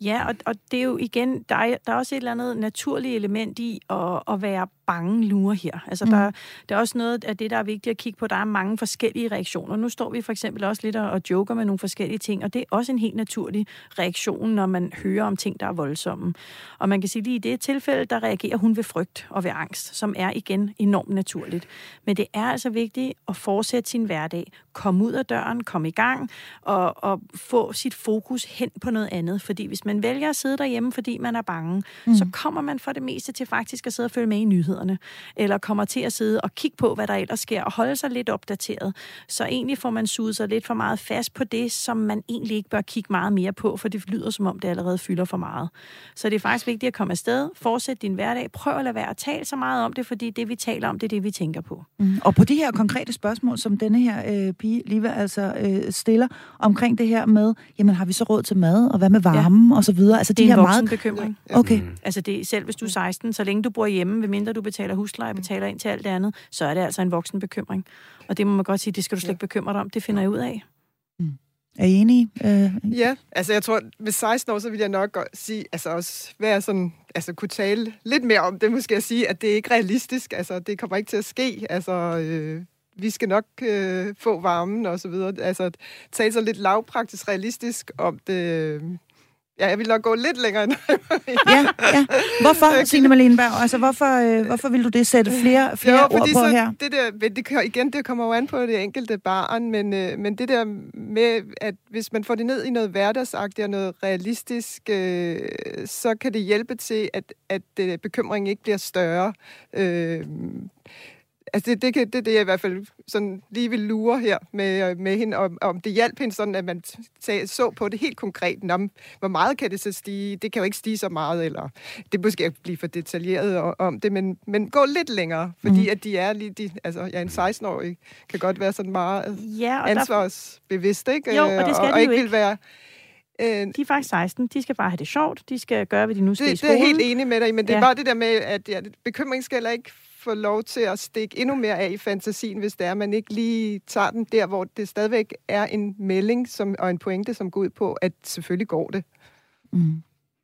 Ja, og, og det er jo igen, der er, der er også et eller andet naturligt element i at, at være bange lurer her. Altså, mm. der, der er også noget af det, der er vigtigt at kigge på. Der er mange forskellige reaktioner. Nu står vi for eksempel også lidt og, og joker med nogle forskellige ting, og det er også en helt naturlig reaktion, når man hører om ting, der er voldsomme. Og man kan sige, lige i det tilfælde, der reagerer hun ved frygt og ved angst, som er igen enormt naturligt. Men det er altså vigtigt at fortsætte sin hverdag. Komme ud af døren, komme i gang og, og få sit fokus hen på noget andet. Fordi hvis man vælger at sidde derhjemme, fordi man er bange, mm. så kommer man for det meste til faktisk at sidde og følge med i nyhederne. Eller kommer til at sidde og kigge på, hvad der ellers sker, og holde sig lidt opdateret. Så egentlig får man suget sig lidt for meget fast på det, som man egentlig ikke bør kigge meget mere på, for det lyder som om, det allerede fylder for meget. Så det er faktisk vigtigt at komme afsted, fortsætte din hverdag, prøv at lade være at tale så meget om det, fordi det, vi taler om, det er det, vi tænker på. Mm. Og på de her konkrete spørgsmål, som denne her øh, pige, Liva, altså øh, stiller omkring det her med, jamen har vi så råd til mad, og hvad med varme, ja. Og så videre. Altså, Det de er her en meget... bekymring. Okay. Altså det, selv hvis du er 16, så længe du bor hjemme, ved mindre du betaler husleje, betaler ind til alt det andet, så er det altså en voksen bekymring. Og det må man godt sige, det skal du slet ikke bekymre dig om. Det finder jeg ud af. Er I enige? Øh, Ja, altså jeg tror, ved 16 år, så vil jeg nok sige, altså også være sådan, altså kunne tale lidt mere om det, måske at sige, at det er ikke realistisk, altså det kommer ikke til at ske, altså øh, vi skal nok øh, få varmen og så videre, altså tale så lidt lavpraktisk realistisk om det, ja, jeg vil nok gå lidt længere ja, ja. Hvorfor, Signe Marleneberg? Altså, hvorfor, øh, hvorfor vil du det sætte flere, flere jo, ord på så her? Det der, det, igen, det kommer jo an på det enkelte barn, men, øh, men det der med, at hvis man får det ned i noget hverdagsagtigt og noget realistisk, øh, så kan det hjælpe til, at, at øh, bekymringen ikke bliver større. Øh, Altså det, det, kan, det er det, jeg i hvert fald sådan lige vil lure her med, øh, med hende, om, om det hjalp hende sådan, at man t- så på det helt konkret. Nå, hvor meget kan det så stige? Det kan jo ikke stige så meget, eller det måske ikke blive for detaljeret om det, men, men gå lidt længere, fordi mm. at de er lige, de, altså ja, en 16-årig kan godt være sådan meget Ja, og ansvarsbevidst, ikke? Jo, og det skal og, de og ikke ikke. vil være... Øh, de er faktisk 16. De skal bare have det sjovt. De skal gøre, hvad de nu skal i det, det er skolen. helt enig med dig men det er Ja. bare det der med, at ja, bekymring skal heller ikke få lov til at stikke endnu mere af i fantasien, hvis det er, at man ikke lige tager den der, hvor det stadigvæk er en melding som, og en pointe, som går ud på, at selvfølgelig går det. Mm.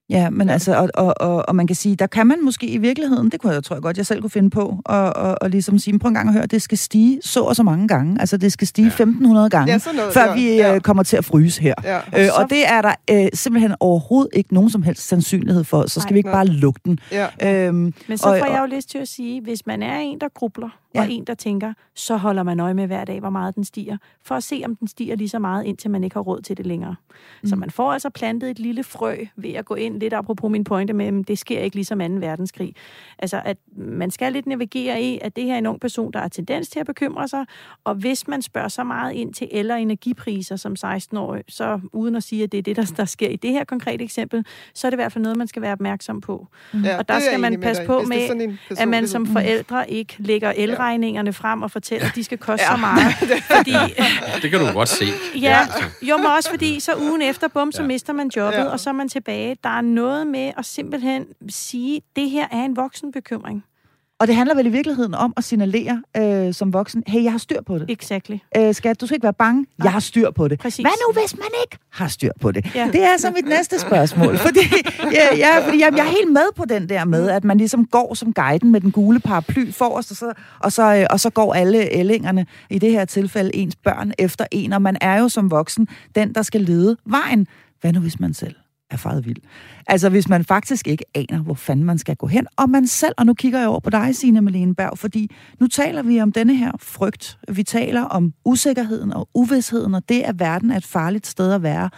Ja, men altså, og, og, og, og man kan sige, der kan man måske i virkeligheden, det kunne jeg, tror jeg godt, jeg selv kunne finde på, og, og, og ligesom sige, prøv en gang at høre, det skal stige så og så mange gange. Altså, det skal stige ja. 1500 gange, Ja, noget, før ja, vi ja. øh, kommer til at fryse her. Ja. Øh, og det er der øh, simpelthen overhovedet ikke nogen som helst sandsynlighed for, så skal Nej, vi ikke nej. bare lukke den. Ja. Øhm, Men så og- får jeg og- jo lyst til at sige, hvis man er en, der grubler, ja. Og en, der tænker, så holder man øje med hver dag, hvor meget den stiger, for at se, om den stiger lige så meget, indtil man ikke har råd til det længere. Mm. Så man får altså plantet et lille frø ved at gå ind, lidt apropos min pointe med, at det sker ikke ligesom 2. verdenskrig. Altså, at man skal lidt navigere i, at det her er en ung person, der har tendens til at bekymre sig, og hvis man spørger så meget ind til el- og energipriser som 16-årig, så uden at sige, at det er det, der, der sker i det her konkrete eksempel, så er det i hvert fald noget, man skal være opmærksom på. Ja, Og der er skal man med passe på med, sådan en at man som forældre ikke lægger elregningerne frem og fortæller, at de skal koste Ja. så meget. Fordi, Det kan du godt se. ja, jo, men også fordi, så ugen efter, bum, så Ja. mister man jobbet, Ja. og så er man tilbage. Der er noget med at simpelthen sige, at det her er en voksenbekymring. Og det handler vel i virkeligheden om at signalere øh, som voksen, hey, jeg har styr på det. Exactly. Øh, skat, du skal ikke være bange, jeg har styr på det. Præcis. Hvad nu, hvis man ikke har styr på det? Ja. Det er så mit næste spørgsmål. Fordi, ja, ja, fordi jeg, jeg er helt med på den der med, at man ligesom går som guiden med den gule paraply forrest, og så, og så, øh, og så går alle ællingerne, i det her tilfælde ens børn, efter en, og man er jo som voksen den, der skal lede vejen. Hvad nu, hvis man selv er faret vild? Altså, hvis man faktisk ikke aner, hvor fanden man skal gå hen, og man selv, og nu kigger jeg over på dig, Signe Malene Berg, fordi nu taler vi om denne her frygt. Vi taler om usikkerheden og uvidsheden, og det, at verden er et farligt sted at være.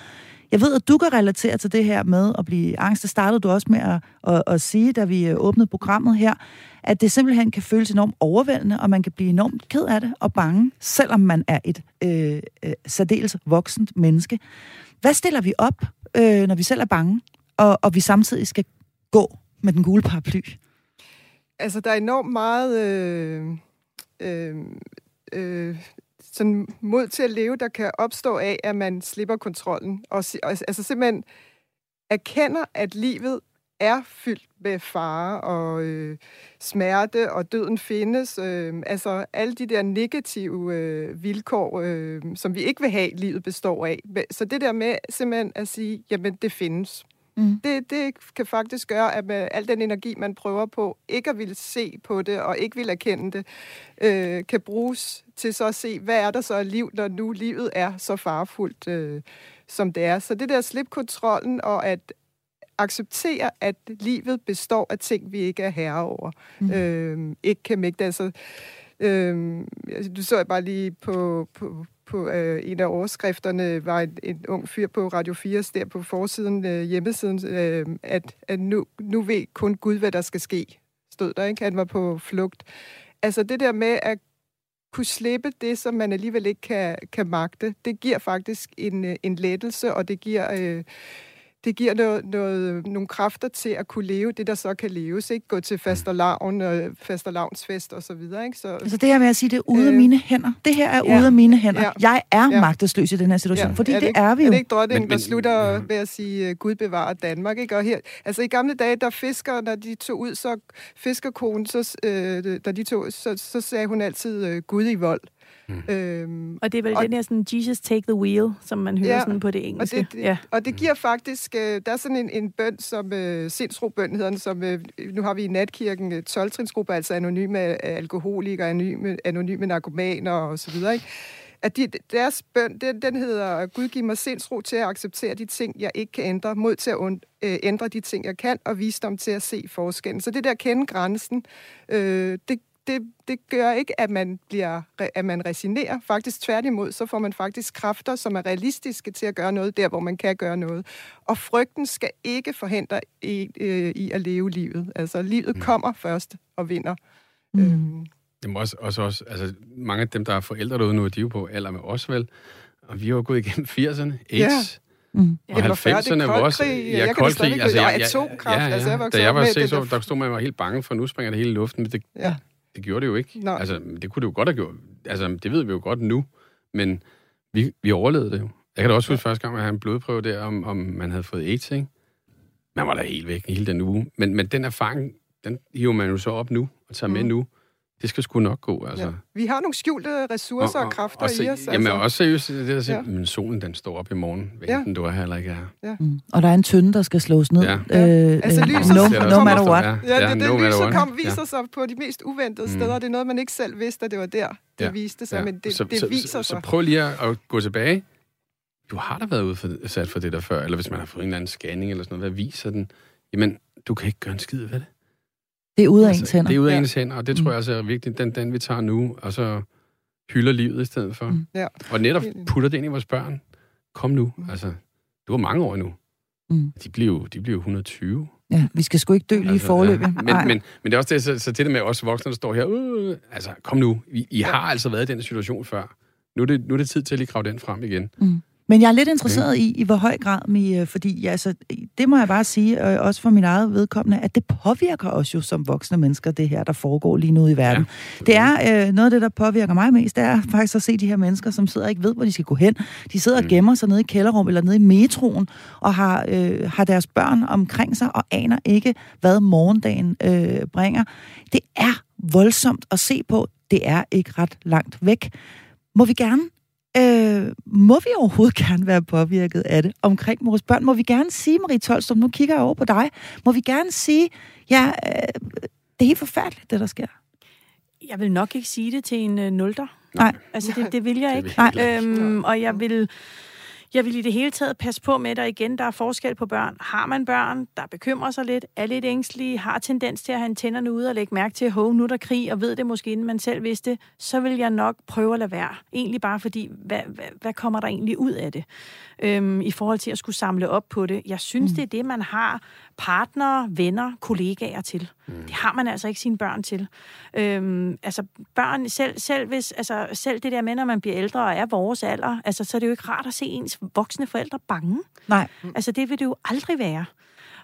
Jeg ved, at du kan relatere til det her med at blive angst. Det startede du også med at, at, at sige, da vi øh, åbnede programmet her, at det simpelthen kan føles enormt overvældende, og man kan blive enormt ked af det og bange, selvom man er et øh, øh, særdeles voksent menneske. Hvad stiller vi op, øh, når vi selv er bange, og, og vi samtidig skal gå med den gule paraply? Altså, der er enormt meget øh, øh, øh, sådan mod til at leve, der kan opstå af, at man slipper kontrollen. Og, altså simpelthen erkender, at livet er fyldt med fare og øh, smerte, og døden findes. Øh, altså alle de der negative øh, vilkår, øh, som vi ikke vil have, livet består af. Så det der med simpelthen at sige, jamen det findes. Mm. Det, det kan faktisk gøre, at med al den energi, man prøver på, ikke at ville se på det, og ikke vil erkende det, øh, kan bruges til så at se, hvad er der så af liv, når nu livet er så farfuldt, øh, som det er. Så det der at slippe kontrollen, og at acceptere, at livet består af ting, vi ikke er herre over. Mm. Øh, ikke kan mægte. Altså, øh, du så jeg bare lige på, på, på øh, en af overskrifterne, var en, en ung fyr på Radio 4, der på forsiden, øh, hjemmesiden, øh, at, at nu, nu ved kun Gud, hvad der skal ske, stod der, ikke? Han var på flugt. Altså det der med at kunne slippe det, som man alligevel ikke kan, kan magte, det giver faktisk en, øh, en lettelse, og det giver... Øh, det giver noget, noget, nogle kræfter til at kunne leve det, der så kan leves. Ikke? Gå til fastelavn, øh, fastelavnsfest og så videre. Ikke? Så, Altså det her med at sige, det er ude af Øh, mine hænder. Det her er ja, ude af mine hænder. ja, Jeg er ja. magtesløs i den her situation, Ja, fordi er det, ikke, er vi Er jo. det ikke dronningen, der slutter ja. ved at sige, uh, Gud bevarer Danmark? Ikke? Og her, altså i gamle dage, der fisker, når de tog ud, så fiskerkonen, så, øh, da de tog, så, så sagde hun altid øh, Gud i vold. Mm. Øhm, Og det er vel Og- den her sådan, Jesus take the wheel, som man hører Ja, sådan på det Og engelske. det, det, ja. og det giver faktisk, øh, der er sådan en, en bøn, som øh, sindsrobøn hedder den, som øh, nu har vi i natkirken øh, 12-trinsgruppe, altså anonyme øh, alkoholikere, anonyme, anonyme narkomaner og så videre, ikke? At de, deres bøn, den, den hedder, Gud giv mig sindsro til at acceptere de ting, jeg ikke kan ændre, mod til at und, øh, ændre de ting, jeg kan, og visdom til at se forskellen. Så det der at kende grænsen, øh, det, det, det gør ikke, at man bliver at man resignerer. Faktisk tværtimod, så får man faktisk kræfter, som er realistiske til at gøre noget der, hvor man kan gøre noget. Og frygten skal ikke forhindre i, øh, i at leve livet. Altså, livet kommer først og vinder. Mm. Øhm, Jamen også, også, også, altså mange af dem, der er forældre derude nu, de er jo på alder med os vel, og vi har jo gået igennem 80'erne, AIDS, Mm. og det 90'erne var også... Ja, Jeg kan det koldkrig. Altså, jeg, Og jeg, atomkraft. ja, ja. Altså, jeg Da jeg var med 6 det år, der- der stod man var helt bange for, nu springer det hele i luften, men det, ja. Det gjorde det jo ikke. Nå. Altså, det kunne det jo godt have gjort. Altså, det ved vi jo godt nu, men vi, vi overlevede det jo. Jeg kan da også huske første gang, at jeg havde en blodprøve der, om, om man havde fået AIDS, ikke? Man var da helt væk hele den uge. Men, men den erfaring, den hiver man jo så op nu, og tager mm. med Mm. nu. Det skal sgu nok gå, altså. Ja. Vi har nogle skjulte ressourcer og, og kræfter og, i os. Jamen også seriøst, det der siger, Ja. men solen den står op i morgen, hvad Ja. enten du er her eller ikke er her. Mm. Og der er en tynde, der skal slås ned. Ja. Øh, Altså, øh, lyset no, kommer- no matter what. Ja, Ja, ja, det, det no matter lyset kom, viser Ja. sig på de mest uventede Mm. steder. Det er noget, man ikke selv vidste, at det var der, det Ja. viste sig, Ja. men det, så, det så, viser så, sig. Så prøv lige at, at gå tilbage. Du har da været udsat for det der før, eller hvis man har fået en eller anden scanning eller sådan noget, hvad viser den? Jamen, du kan ikke gøre en skid ved det. Det er ude af altså, ens hænder. Det er ude af Ja. ens hænder, og det tror jeg også er vigtigt, den, den vi tager nu, og så hylder livet i stedet for. Mm. Ja. Og netop putter det ind i vores børn. Kom nu, altså. Du har mange år nu. Mm. De bliver jo de bliver jo 120. Ja, vi skal sgu ikke dø lige altså, forløbet. Ja. Men, men, men det er også det, så, så det der med os voksne, der står her, øh, altså kom nu, I, I har altså været i den situation før. Nu er, det, nu er det tid til at lige grave den frem igen. Mm. Men jeg er lidt interesseret i, i hvor høj grad, mi, øh, fordi ja, altså, det må jeg bare sige, øh, også for min eget vedkommende, at det påvirker os jo som voksne mennesker, det her, der foregår lige nu i verden. Ja, det er øh, noget af det, der påvirker mig mest, det er faktisk at se de her mennesker, som sidder og ikke ved, hvor de skal gå hen. De sidder og Mm. gemmer sig nede i kælderrum eller nede i metroen, og har, øh, har deres børn omkring sig, og aner ikke, hvad morgendagen øh, bringer. Det er voldsomt at se på. Det er ikke ret langt væk. Må vi gerne Øh, må vi overhovedet gerne være påvirket af det omkring vores børn? Må vi gerne sige, Marie Tolstrup, nu kigger jeg over på dig, må vi gerne sige, ja, øh, det er helt forfærdeligt, det der sker? Jeg vil nok ikke sige det til en øh, nulter. Nej. Altså, det, det vil jeg Det ikke. vil jeg heller ikke. Øhm, og jeg vil, jeg vil i det hele taget passe på med, at igen, der er forskel på børn. Har man børn, der bekymrer sig lidt, er lidt ængstelige, har tendens til at have antennerne ude og lægge mærke til, at nu er der krig, og ved det måske, inden man selv vidste, så vil jeg nok prøve at lade være. Egentlig bare fordi, hvad, hvad, hvad kommer der egentlig ud af det? Øhm, I forhold til at skulle samle op på det. Jeg synes, mm. det er det, man har partnere, venner, kollegaer til. Mm. Det har man altså ikke sine børn til. Øhm, altså børn, selv, selv, hvis, altså, selv det der med, når man bliver ældre og er vores alder, altså, så er det jo ikke rart at se ens voksne forældre bange. Nej. Altså det vil det jo aldrig være.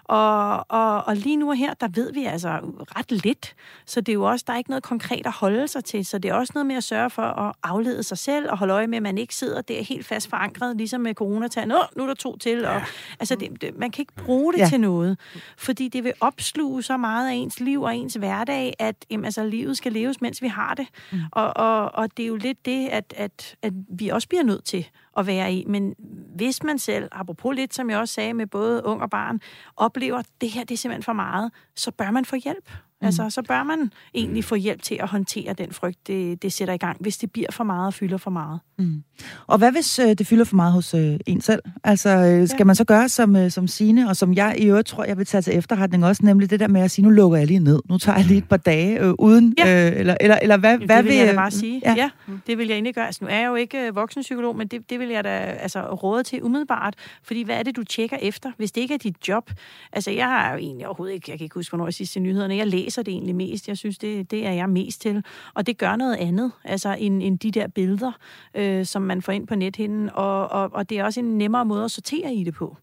Og, og, og lige nu og her, der ved vi altså ret lidt. Så det er jo også, der er ikke noget konkret at holde sig til. Så det er også noget med at sørge for at aflede sig selv og holde øje med, at man ikke sidder der helt fast forankret, ligesom med coronatal. Nå, nu er der to til. Og, altså det, det, man kan ikke bruge det Ja. ja. til noget. Fordi det vil opsluge så meget af ens liv og ens hverdag, at jamen, altså, livet skal leves, mens vi har det. Mm. Og, og, og det er jo lidt det, at, at, at vi også bliver nødt til at være i. Men hvis man selv, apropos lidt, som jeg også sagde med både ung og barn, oplever, at det her det er simpelthen for meget, så bør man få hjælp. Mm. Altså, så bør man egentlig få hjælp til at håndtere den frygt, det, det sætter i gang, hvis det bliver for meget og fylder for meget. Mm. Og hvad hvis øh, det fylder for meget hos øh, en selv? Altså, øh, skal Ja. man så gøre som, øh, som Signe, og som jeg i øvrigt tror, jeg vil tage til efterretning også, nemlig det der med at sige, nu lukker jeg lige ned. Nu tager jeg lige et par dage øh, uden, Ja. øh, eller, eller, eller hvad, Jamen, hvad det vil jeg da bare sige. Ja. Ja. det vil jeg egentlig gøre. Altså, nu er jeg jo ikke øh, voksenpsykolog, men det, det vil jeg da altså, råde til umiddelbart. Fordi hvad er det, du tjekker efter, hvis det ikke er dit job? Altså, jeg har jo egentlig overhovedet ikke, jeg kan ikke huske, hvornår jeg sidst til nyhederne. Jeg læser det egentlig mest. Jeg synes, det, det er jeg mest til. Og det gør noget andet, altså, end, end de der billeder, øh, som man får ind på nethinden. Og, og, og det er også en nemmere måde at sortere i det på.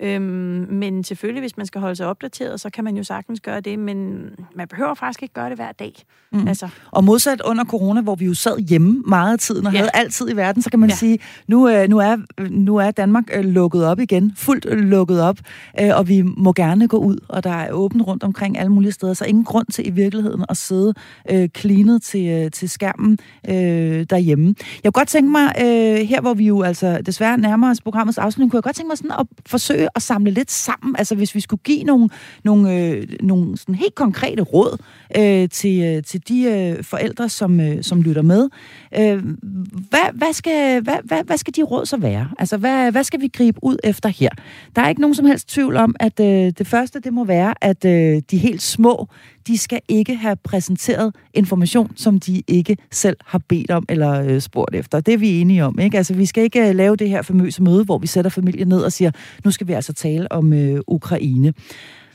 Øhm, men selvfølgelig, hvis man skal holde sig opdateret, så kan man jo sagtens gøre det, men man behøver faktisk ikke gøre det hver dag. Mm. Altså, Og modsat under corona, hvor vi jo sad hjemme meget af tiden og Ja. havde altid i verden, så kan man ja. Sige, nu, øh, nu, er, nu er Danmark øh, lukket op igen, fuldt øh, lukket op, og vi må gerne gå ud, og der er åbent rundt omkring alle mulige steder, så ingen grund til i virkeligheden at sidde øh, cleanet til, øh, til skærmen øh, derhjemme. Jeg kunne godt tænke mig, øh, her hvor vi jo altså desværre nærmer os programmets afslutning, kunne jeg godt tænke mig sådan at forsøge at samle lidt sammen, altså hvis vi skulle give nogle, nogle, øh, nogle sådan helt konkrete råd øh, til, øh, til de øh, forældre, som, øh, som lytter med. Øh, hvad, hvad, skal, hvad, hvad, hvad skal de råd så være? Altså, hvad, hvad skal vi gribe ud efter her? Der er ikke nogen som helst tvivl om, at øh, det første, det må være, at øh, de helt små, de skal ikke have præsenteret information, som de ikke selv har bedt om eller øh, spurgt efter. Det er vi enige om, ikke? Altså, vi skal ikke øh, lave det her famøse møde, hvor vi sætter familien ned og siger, nu skal vi altså tale om øh, Ukraine.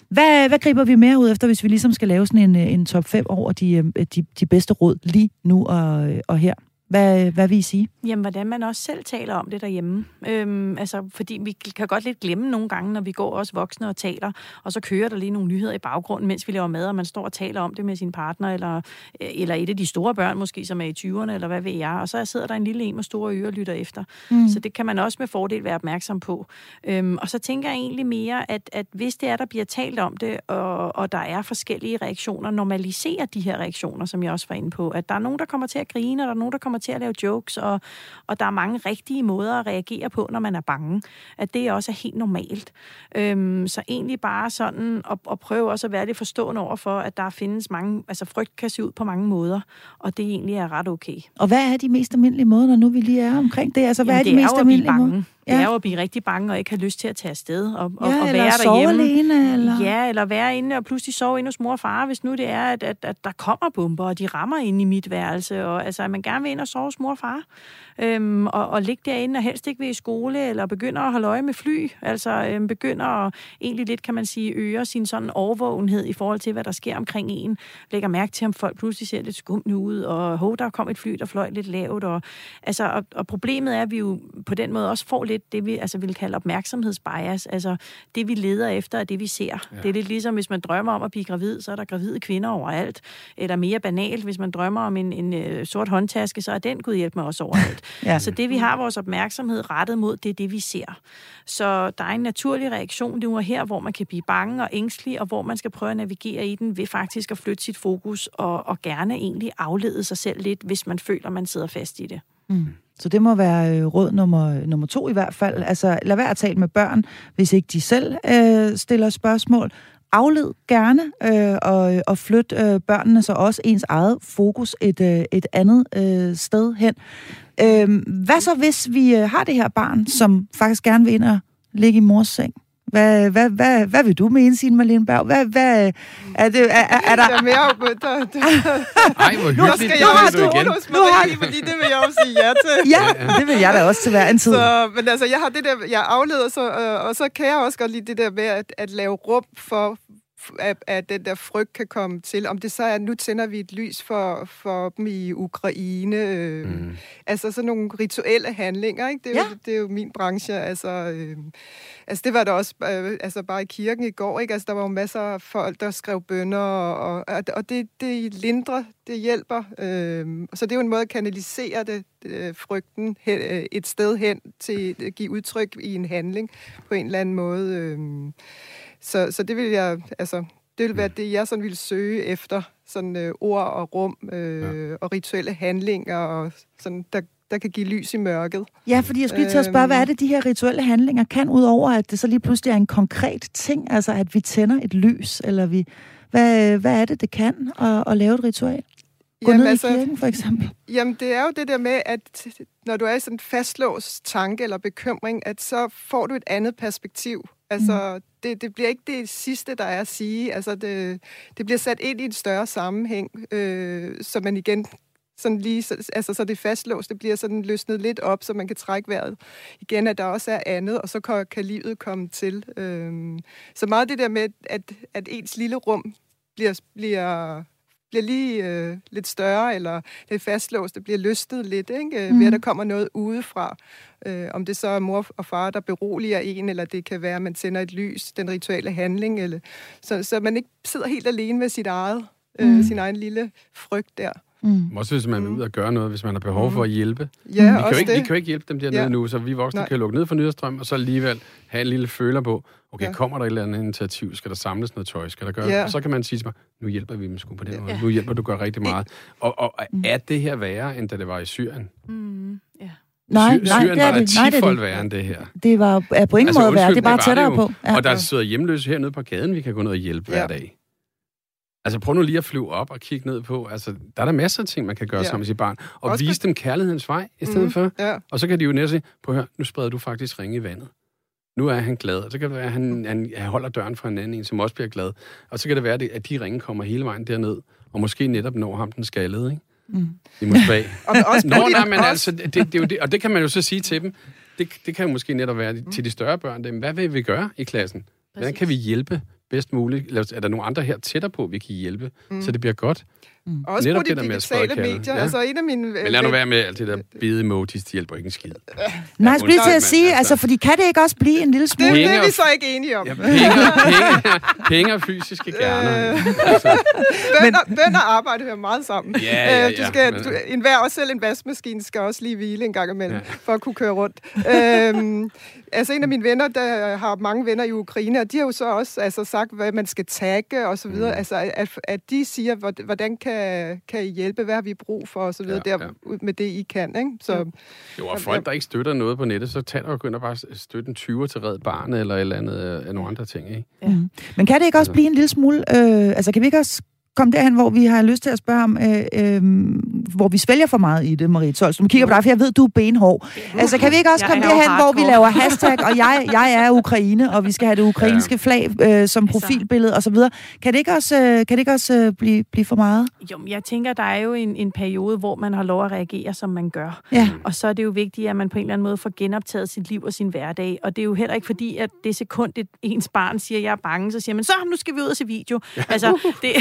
Hvad, hvad griber vi mere ud efter, hvis vi ligesom skal lave sådan en, øh, en top 5 over de, øh, de, de bedste råd lige nu og, øh, og her? Hvad, hvad vil I sige? Jamen, hvordan man også selv taler om det derhjemme. Øhm, altså, fordi vi kan godt lidt glemme nogle gange, når vi går også voksne og taler, og så kører der lige nogle nyheder i baggrunden, mens vi laver mad, og man står og taler om det med sin partner, eller, eller et af de store børn måske, som er i 20'erne, eller hvad ved jeg, og så sidder der en lille en med store ører og lytter efter. Mm. Så det kan man også med fordel være opmærksom på. Øhm, og så tænker jeg egentlig mere, at, at hvis det er, der bliver talt om det, og, og der er forskellige reaktioner, normalisere de her reaktioner, som jeg også var inde på. At der er nogen, der kommer til at grine, og der er nogen, der kommer til at lave jokes, og, og der er mange rigtige måder at reagere på, når man er bange. At det også er helt normalt. Øhm, så egentlig bare sådan at, at prøve også at være lidt forstående over for, at der findes mange, altså frygt kan se ud på mange måder, og det egentlig er ret okay. Og hvad er de mest almindelige måder, når nu vi lige er omkring det? Altså, hvad Jamen, er de det mest er jo almindelige måder? Bange. Det er jo at blive rigtig bange og ikke have lyst til at tage afsted og, og, ja, og eller være derhjemme. alene, eller... Ja, eller være inde og pludselig sove inde hos mor og far, hvis nu det er, at, at, at der kommer bomber, og de rammer ind i mit værelse, og altså, at man gerne vil ind og sove hos mor og far, øhm, og, og ligge derinde og helst ikke ved i skole, eller begynder at holde øje med fly, altså øhm, begynder at egentlig lidt, kan man sige, øge sin sådan overvågenhed i forhold til, hvad der sker omkring en, lægger mærke til, om folk pludselig ser lidt skumne ud, og hov, der kom et fly, der fløj lidt lavt, og, altså, og, og problemet er, at vi jo på den måde også får lidt det, vi altså vil kalde opmærksomhedsbias, altså det, vi leder efter, er det, vi ser. Ja. Det er lidt ligesom, hvis man drømmer om at blive gravid, så er der gravide kvinder overalt. Eller mere banalt, hvis man drømmer om en, en uh, sort håndtaske, så er den gud hjælp med os overalt. Ja. Så det, vi har vores opmærksomhed rettet mod, det er det, vi ser. Så der er en naturlig reaktion nu og her, hvor man kan blive bange og ængstelig, og hvor man skal prøve at navigere i den ved faktisk at flytte sit fokus og, og gerne egentlig aflede sig selv lidt, hvis man føler, man sidder fast i det. Mm. Så det må være øh, råd nummer, nummer to i hvert fald. Altså, lad være at tale med børn, hvis ikke de selv øh, stiller spørgsmål. Afled gerne øh, og, øh, og flyt øh, børnene så også ens eget fokus et, øh, et andet øh, sted hen. Øh, hvad så, hvis vi øh, har det her barn, som faktisk gerne vil ind og ligge i mors seng? Hvad, hvad, hvad, hvad vil du mene, Signe Marlene Berg? Hvad, hvad, er, det, er, er, er der... Der er mere, der, der, Ej, hvor nu hyggeligt. skal det jeg du også igen. stole hos Marie, fordi det vil jeg også sige ja til. Ja, det vil jeg da også til hver en tid. Så, men altså, jeg har det der, jeg afleder, så, øh, og så kan jeg også godt lide det der med at, at lave rum for, at, at den der frygt kan komme til. Om det så er, nu tænder vi et lys for, for dem i Ukraine. Øh, mm. Altså sådan nogle rituelle handlinger, ikke? Det er, Ja. jo, det er jo min branche. Altså, øh, altså det var der også øh, altså bare i kirken i går, ikke? Altså der var jo masser af folk, der skrev bønder, og, og, og det, det lindrer, det hjælper. Øh, så det er jo en måde at kanalisere det, øh, frygten hen, øh, et sted hen til at give udtryk i en handling på en eller anden måde. Øh, så, så det vil jeg, altså, det vil være det, jeg sådan ville søge efter, sådan øh, ord og rum øh, ja. og rituelle handlinger, og sådan, der, der kan give lys i mørket. Ja, fordi jeg skulle lige til at spørge, hvad er det, de her rituelle handlinger kan, udover at det så lige pludselig er en konkret ting, altså at vi tænder et lys, eller vi... Hvad, hvad er det, det kan at, at lave et ritual? Gå Jamen, ned altså- i kirken, for eksempel. Jamen, det er jo det der med, at når du er i sådan en fastlåst tanke eller bekymring, at så får du et andet perspektiv. Altså, mm. det, det bliver ikke det sidste, der er at sige. Altså, det, det bliver sat ind i en større sammenhæng, øh, så man igen sådan lige, så, altså så det fastlåst, det bliver sådan løsnet lidt op, så man kan trække vejret igen, at der også er andet, og så kan, kan livet komme til. Øhm, så meget det der med, at, at ens lille rum bliver, bliver, bliver lige øh, lidt større, eller det fastlåst, det bliver løstet lidt, ikke? Mm. ved at der kommer noget udefra. Øh, om det så er mor og far, der beroliger en, eller det kan være, at man tænder et lys, den rituelle handling, eller, så, så man ikke sidder helt alene med sit eget, øh, Mm. sin egen lille frygt der. Mm. Også hvis man vil ud og gøre noget, hvis man har behov for at hjælpe. Ja, Vi kan, jo også ikke, det. vi kan jo ikke hjælpe dem dernede Ja. nu, så vi voksne Nej. kan lukke ned for nyhedsstrøm, og så alligevel have en lille føler på, okay, Ja. kommer der et eller andet initiativ? Skal der samles noget tøj? Skal der gøre Ja. Og så kan man sige til mig, nu hjælper vi dem sgu på den måde. Ja. Nu hjælper du gør rigtig meget. Og, og er det her værre, end da det var i Syrien? Mm, ja. Nej, Sy- nej, Syrien det er var det. der Nej, det er det. værre end det her. Det var er på ingen Altså, måde værd. Det er bare tættere på. Ja. Og der sidder hjemløse hernede på gaden, vi kan gå ned og hjælpe Ja. hver dag. Altså prøv nu lige at flyve op og kigge ned på, altså der er der masser af ting, man kan gøre Ja. sammen med sit barn. Og Også vise dem kærlighedens vej i stedet mm. for. Ja. Og så kan de jo næste sige, prøv at høre, nu spreder du faktisk ringe i vandet. Nu er han glad, og så kan det være, at han, han, han holder døren for en anden en, som også bliver glad. Og så kan det være, at de ringe kommer hele vejen derned, og måske netop når ham den skaldede, ikke? Mm. I Moskva. Og også Nå, nej, men altså, det, det, er jo det, og det kan man jo så sige til dem. Det, det kan jo måske netop være til de større børn. Dem. Hvad vil vi gøre i klassen? Hvordan kan vi hjælpe bedst muligt? Er der nogle andre her tættere på, vi kan hjælpe, mm. så det bliver godt? Også Netop på de det digitale medier. Ja. Altså en af mine... Men lad nu være med alt det der bede emojis, de hjælper ikke en skid. Nej, jeg skulle lige til at sige, men altså, altså- fordi kan det ikke også blive en lille Det, smule... det Penge er vi så ikke enige om. Ja, penge, penge, penge og fysiske gerne. Altså, Bøn, og, bøn og arbejde hører meget sammen. Ja, ja, Øh, du ja, skal, men- du, en hver, også selv en vaskemaskine, skal også lige hvile en gang imellem, Ja. for at kunne køre rundt. øhm, altså en af mine venner, der har mange venner i Ukraine, og de har jo så også altså, sagt, hvad man skal tagge og så videre. Mm. Altså, at, at de siger, hvor- hvordan kan, kan I hjælpe, hvad har vi brug for og så videre, Ja, ja, ja. der ud med det, I kan. Ikke? Så, jo, og folk, der ikke støtter noget på nettet, så tag og begynd at bare støtte en 20'er til Red Barnet eller et eller andet af nogle andre ting, ikke? Mm. Men kan det ikke også blive en lille smule... Øh, altså, kan vi ikke også komme derhen, hvor vi har lyst til at spørge om, øh, øh, hvor vi svælger for meget i det, Marie Tolst. Nu kigger på dig, for jeg ved, du er benhård. Altså, kan vi ikke også Jeg komme er derhen, hvor vi hardcore. laver hashtag, og jeg, jeg er Ukraine, og vi skal have det ukrainske flag øh, som Altså- profilbillede osv. Kan det ikke også, øh, kan det ikke også øh, blive, blive for meget? Jo, jeg tænker, der er jo en, en periode, hvor man har lov at reagere, som man gør. Ja. Og så er det jo vigtigt, at man på en eller anden måde får genoptaget sit liv og sin hverdag. Og det er jo heller ikke fordi, at det sekund, et ens barn siger, jeg er bange, så siger man, så nu skal vi ud og se video. Altså, det,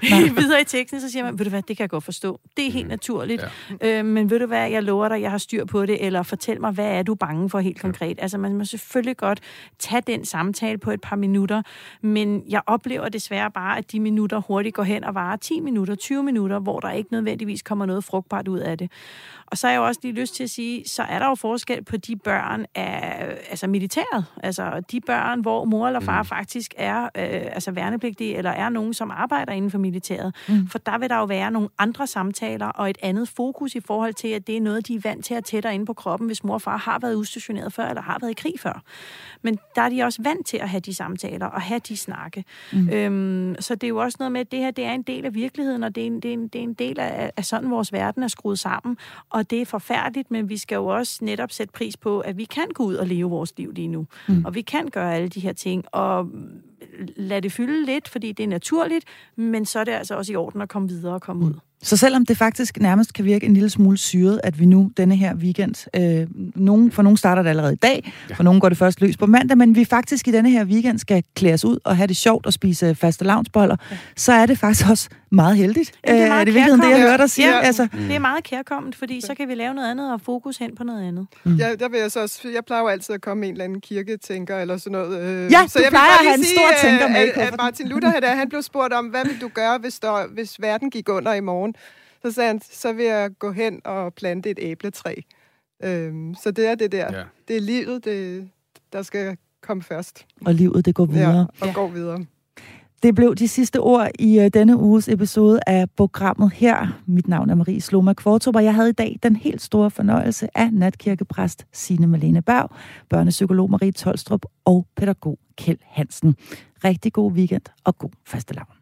videre i teksten, så siger man, ved du hvad, det kan jeg godt forstå. Det er helt naturligt. Ja. Øh, men ved du hvad, jeg lover dig, jeg har styr på det, eller fortæl mig, hvad er du bange for helt konkret? Altså, man må selvfølgelig godt tage den samtale på et par minutter, men jeg oplever desværre bare, at de minutter hurtigt går hen og varer 10 minutter, 20 minutter, hvor der ikke nødvendigvis kommer noget frugtbart ud af det. Og så har jeg jo også lige lyst til at sige, så er der jo forskel på de børn af altså militæret. Altså de børn, hvor mor eller far mm. faktisk er øh, altså værnepligtige, eller er nogen, som arbejder inden for militæret. Mm. For der vil der jo være nogle andre samtaler og et andet fokus i forhold til, at det er noget, de er vant til at tættere inde på kroppen, hvis mor og far har været udstationeret før, eller har været i krig før. Men der er de også vant til at have de samtaler og have de snakke. Mm. Øhm, så det er jo også noget med, at det her det er en del af virkeligheden, og det er en, det er en, det er en del af, af sådan, vores verden er skruet sammen. Og det er forfærdeligt, men vi skal jo også netop sætte pris på, at vi kan gå ud og leve vores liv lige nu. Mm. Og vi kan gøre alle de her ting, og lade det fylde lidt, fordi det er naturligt, men så er det altså også i orden at komme videre og komme ud. Så selvom det faktisk nærmest kan virke en lille smule syret, at vi nu denne her weekend, øh, nogen, for nogen starter det allerede i dag, ja. for nogen går det først løs på mandag, men vi faktisk i denne her weekend skal klæde os ud og have det sjovt og spise faste lavnsboller, ja. så er det faktisk også meget heldigt. Jamen, det er Øh, meget er det virkelig det, jeg hørte dig sige? Ja. Altså, Mm. Det er meget kærkomment, fordi så kan vi lave noget andet og fokus hen på noget andet. Mm. Ja, der vil jeg så også, jeg plejer jo altid at komme med en eller anden kirketænker eller sådan noget. Øh, Ja, så du jeg plejer bare at have en sige, tænker øh, med i at, at kufferten. Martin Luther, han, han blev spurgt om, hvad vil du gøre, hvis, der, hvis verden gik under i morgen? Så sagde han, så vil jeg gå hen og plante et æbletræ. Øhm, så det er det der. Ja. Det er livet, det, der skal komme først. og livet det går videre. Ja, og ja. går videre. Det blev de sidste ord i øh, denne uges episode af programmet her. Mit navn er Marie Sloma Kvartrup, og jeg havde i dag den helt store fornøjelse af natkirkepræst Signe Malene Berg, børnepsykolog Marie Tolstrup og pædagog Kjeld Hansen. Rigtig god weekend og god fastelavn.